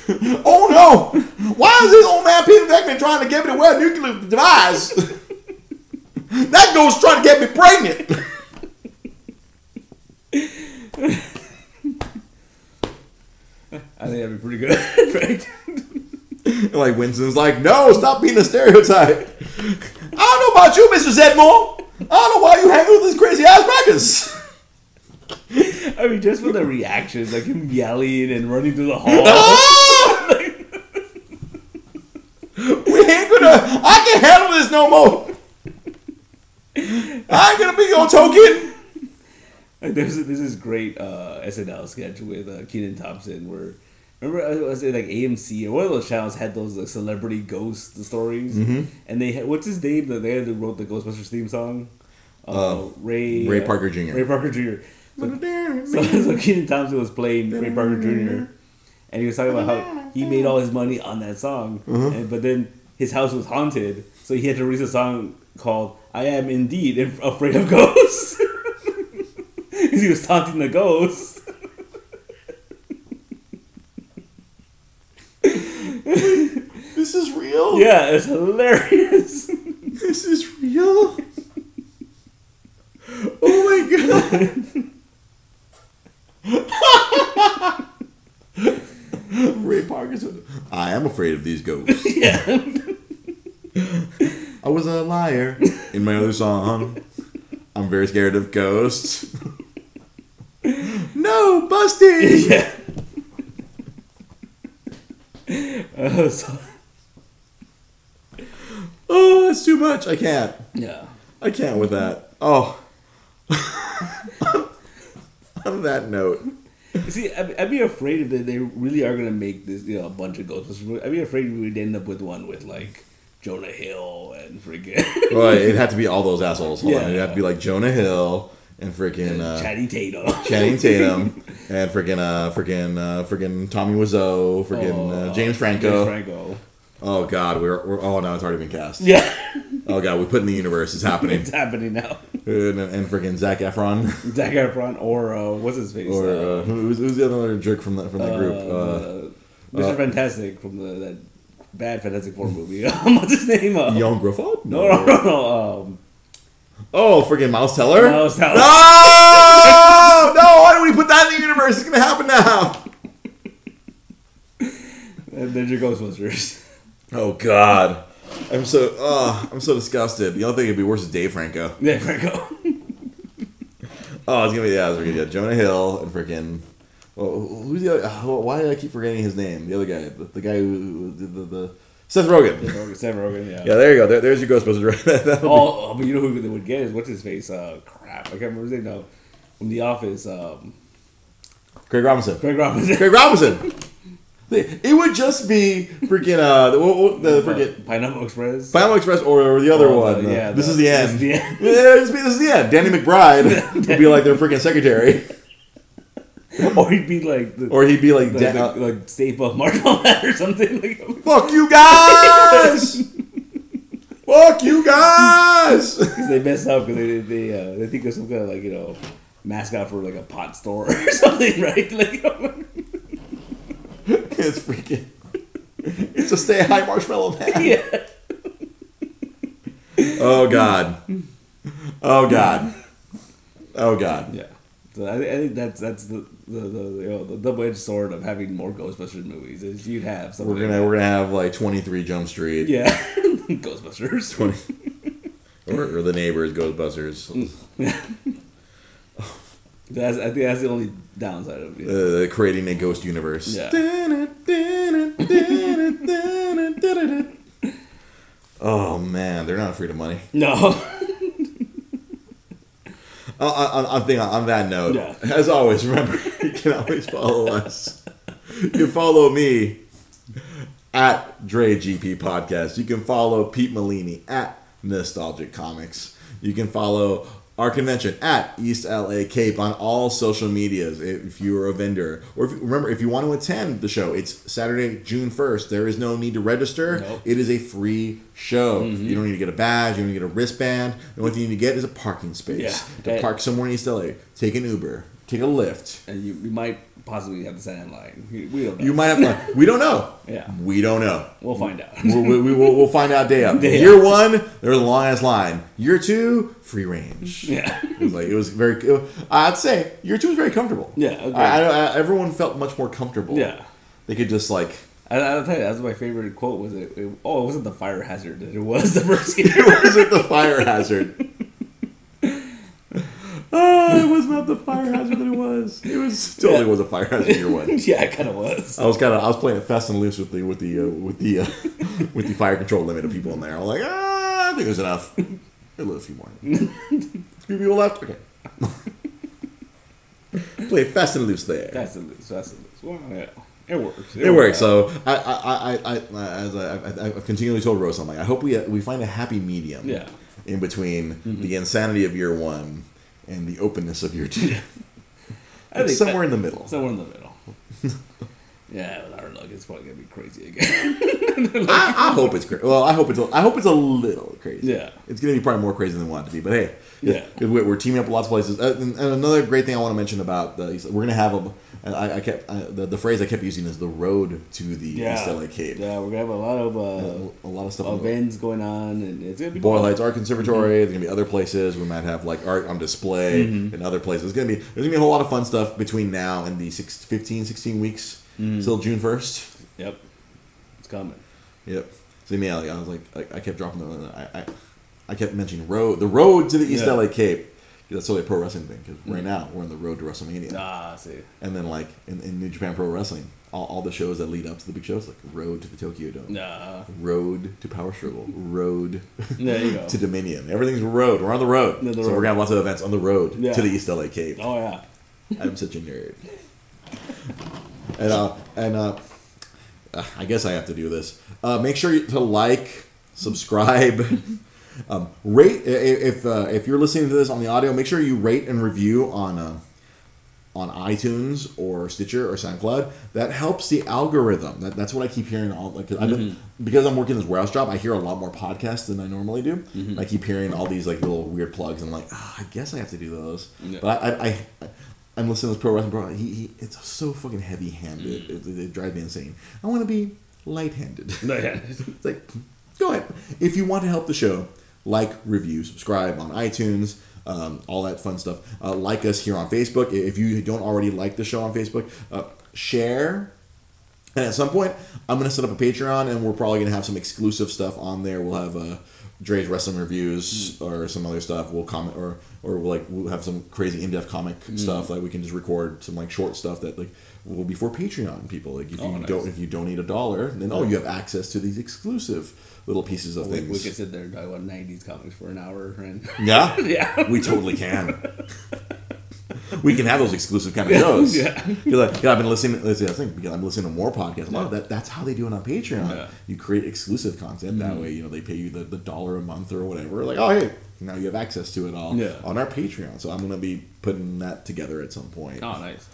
Oh no! Why is this old man Peter Venkman trying to get me to wear a nuclear device? that ghost trying to get me pregnant. I think that'd be pretty good, right? like Winston's like, no, stop being a stereotype. I don't know about you, Mr. Zeddemore. I don't know why you hang with these crazy ass crackers. I mean, just for the reactions, like him yelling and running through the hall. Ah! We ain't gonna. I can't handle this no more. I ain't gonna be your token. Like, there's this is great uh, SNL sketch with uh, Kenan Thompson where remember I was it like AMC or one of those channels had those like, celebrity ghost stories, Mm-hmm. and they had what's his name the guy that wrote the Ghostbusters theme song, uh, Uh, Ray Ray uh, Parker Jr.. Ray Parker Jr. So, so, so Kenan Thompson was playing Ray Parker Jr. And he was talking about how he made all his money on that song, and but then his house was haunted, so he had to release a song called "I Am Indeed Afraid of Ghosts," because he was taunting the ghosts. This is real. Yeah, it's hilarious. This is real. oh my god. Ray Parkinson. I am afraid of these ghosts. yeah, I was a liar in my other song. I'm very scared of ghosts. no, busted. yeah. Oh, so, Oh, that's too much. I can't. yeah. I can't with that. Oh. On that note, See, I'd, I'd be afraid that they really are gonna make this, you know, a bunch of Ghostbusters. I'd be afraid we would end up with one with like Jonah Hill and freaking well, it'd have to be all those assholes. Hold on. Yeah. It'd have to be like Jonah Hill and freaking uh, Channing Tatum. Channing Tatum and freaking uh, freaking uh, freaking Tommy Wiseau, freaking uh, Oh, James Franco. James Franco. Oh God, we're, we're oh no, it's already been cast. Yeah, Oh God, we put in the universe. It's happening. it's happening now. and, and freaking Zac Efron Zac Efron or uh, what's his face? or uh, uh, who's, who's the other jerk from that from that group? Uh, uh, Mr. Fantastic from the that bad Fantastic Four movie. What's his name? Uh, Young Griffith? no, no, no, no. Um, Oh, freaking Miles Teller. Miles Teller. No, no! Why do we put that in the universe? It's gonna happen now. and there's your Ghostbusters. Oh God, I'm so oh, I'm so disgusted. The only thing that'd be worse is Dave Franco. Yeah, Franco. Oh, it's gonna be yeah, it's gonna be yeah, Jonah Hill and freaking. Well, who's the other? oh, why do I keep forgetting his name? The other guy, the, the guy who, did the, the Seth Rogen. Seth Rogen, yeah. Yeah, there you go. There, there's your Ghostbusters. That'll be- Oh, but you know who they would get is what's his face? Uh, crap, I can't remember his name now. From The Office, um, Craig Robinson. Craig Robinson. Craig Robinson. It would just be freaking uh the, what- the freaking Pineapple Express. Pineapple Express or or the other Oh, one. the- uh, yeah, this the- is the end. this is the end. Yeah, this, this is the end. Danny McBride would be like their freaking secretary, or he'd be like the, or he'd be like, the, Dan- the, uh, like Puft Marshmallow Man or something. Like, "Fuck you guys! Fuck you guys!" Because they mess up because they they uh, they think of some kind of like you know mascot for like a pot store or something, right? Like it's freaking. It's a stay high marshmallow man. yeah, Oh god. Oh god. Oh god. yeah. So I, I think that's that's the the, the, you know, the double edged sword of having more Ghostbusters movies is you'd have something. We're gonna we're gonna have like twenty three Jump Street. yeah, Ghostbusters. 20 or, or the neighbors Ghostbusters. That's, I think that's the only downside of it. Uh, creating a ghost universe. Yeah. Man, they're not afraid of money. No, Uh, on, on, thing, on that note, Yeah. as always, remember you can always follow us. You can follow me at Dre GP Podcast. You can follow Pete Malini at Nostalgic Comics. You can follow our convention at East LA Cape on all social medias if you're a vendor. Or if, remember, if you want to attend the show, it's Saturday, June 1st. There is no need to register. Nope. It is a free show. Mm-hmm. You don't need to get a badge. You don't need to get a wristband. The only thing you need to get is a parking space Yeah. to Okay. park somewhere in East LA. Take an Uber. Take a Lyft, and you, you might possibly have the stand in line. We, we don't know. You might have to. We don't know. Yeah. We don't know. We'll find out. we, we, we will, we'll find out day up. Day Year up. one, there's a long ass line. Year two, free range. yeah. It was like it was very. It, I'd say year two was very comfortable. Yeah, agreed. I, I, I, everyone felt much more comfortable. Yeah. they could just like. I, I'll tell you, that's my favorite quote. Was it, it? Oh, it wasn't the fire hazard it was the first year. It wasn't the fire hazard. Oh, it was not the fire hazard that it was. It was totally was a fire hazard year one. yeah, it kind of was. I was kind of I was playing it fast and loose with the with the uh, with the uh, with the fire control limit of people in there. I was like, ah, I think there's enough. A little few more. Few people left. Okay. Play fast and loose there. Fast and loose. Fast and loose. Well, yeah, it works. It works. So I, I, I, I, as I, I, I've continually told Rose, I'm like, I hope we we find a happy medium. Yeah. In between the insanity of year one and the openness of your two. I think somewhere that- in the middle. Somewhere in the middle. Yeah, with our luck, it's probably gonna be crazy again. I, I hope it's crazy. Well, I hope it's a, I hope it's a little crazy. Yeah. it's gonna be probably more crazy than we want it to be. But hey, Yeah. if we- we're teaming up lots of places. Uh, and, and another great thing I want to mention about the we're gonna have a. and I, I kept I, the, the phrase I kept using is the road to the yeah, East LA Cape. Yeah, we're gonna have a lot of uh, A lot of stuff. on events going on, and it's gonna be Boyle. Heights Art Conservatory. There's gonna be other places. We might have like art on display Mm-hmm. in other places. It's gonna be there's gonna be a whole lot of fun stuff between now and the six, 15, 16 weeks Mm. till June first. Yep, it's coming. Yep. So yeah, like, I was like, like I kept dropping the, I, I, I kept mentioning road, the road to the East Yeah. LA Cape. That's totally a pro wrestling thing. Because right Mm. now we're on the road to WrestleMania, Ah, see. and then like in, in New Japan Pro Wrestling, all, all the shows that lead up to the big shows, like road to the Tokyo Dome, Nah. road to Power Struggle, road There you go. to Dominion. Everything's road. We're on the road. The so road. we're gonna have lots of events on the road Yeah. to the East LA Cape. Oh yeah. I'm such a nerd. and uh, and uh, uh, I guess I have to do this. Uh, make sure to like, subscribe, um, rate. If uh, if you're listening to this on the audio, make sure you rate and review on. Uh, on iTunes or Stitcher or SoundCloud, that helps the algorithm. That, that's what I keep hearing. All like I've been, because I'm working this warehouse job, I hear a lot more podcasts than I normally do. I keep hearing all these like little weird plugs. and I'm like, ah, I guess I have to do those. Yeah. But I, I, I, I'm listening to this pro wrestling bro. He, he it's so fucking heavy handed. It, it, it drives me insane. I want to be light handed. Yeah. It's like, go ahead. If you want to help the show, like, review, subscribe on iTunes, um, all that fun stuff. Uh, like us here on Facebook. If you don't already like the show on Facebook, uh, share. And at some point, I'm going to set up a Patreon, and we're probably going to have some exclusive stuff on there. We'll have uh, Dre's wrestling reviews hmm. or some other stuff. We'll comment or or we'll like we'll have some crazy in-depth comic hmm. stuff. Like we can just record some like short stuff that like will be for Patreon people. Like if Oh, you nice. don't if you donate a dollar, then oh you have access to these exclusive little pieces of We, things. we could sit there and talk about '90s comics for an hour, and Yeah, Yeah. we totally can. we can have those exclusive kind of shows. Yeah. Because like, I've been listening. See, I think because I'm listening to more podcasts. A lot of that. That's how they do it on Patreon. Yeah. You create exclusive content that mm-hmm. way. You know, they pay you the, the dollar a month or whatever. Like, oh hey, now you have access to it all Yeah. on our Patreon. So I'm gonna be putting that together at some point. oh, nice.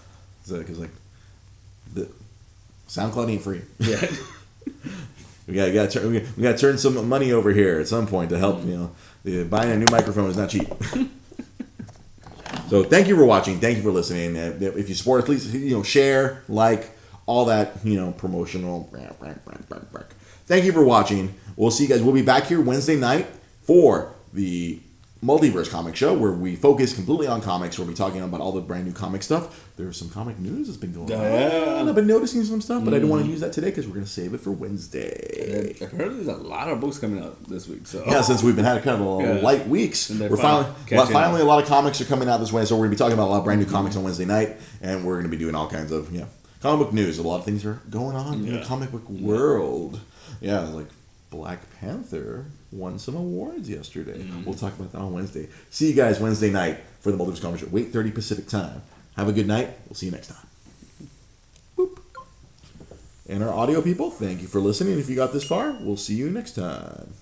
Because like, the SoundCloud ain't free. Yeah. We got, got we got, we got to turn some money over here at some point to help. Mm-hmm. You know, buying a new microphone is not cheap. so thank you for watching. Thank you for listening. If you support us, please you know share, like, all that you know promotional. Thank you for watching. We'll see you guys. We'll be back here Wednesday night for the Multiverse Comic Show, where we focus completely on comics. We'll be talking about all the brand new comic stuff. There's some comic news that's been going Yeah. on. I've been noticing some stuff, but I don't want to mm-hmm. use that today because we're going to save it for Wednesday. I've heard there's a lot of books coming out this week. So Yeah, since we've been had kind of a Yeah. light weeks, And we're finally finally finally a lot of comics are coming out this way. So we're gonna be talking about a lot of brand new comics on Wednesday night, and we're gonna be doing all kinds of yeah comic book news. A lot of things are going on in the comic book world. Yeah, like Black Panther won some awards yesterday. Mm-hmm. We'll talk about that on Wednesday. See you guys Wednesday night for the Multiverse Show. Wait thirty Pacific time. Have a good night. We'll see you next time. Boop. And our audio people, thank you for listening. If you got this far, we'll see you next time.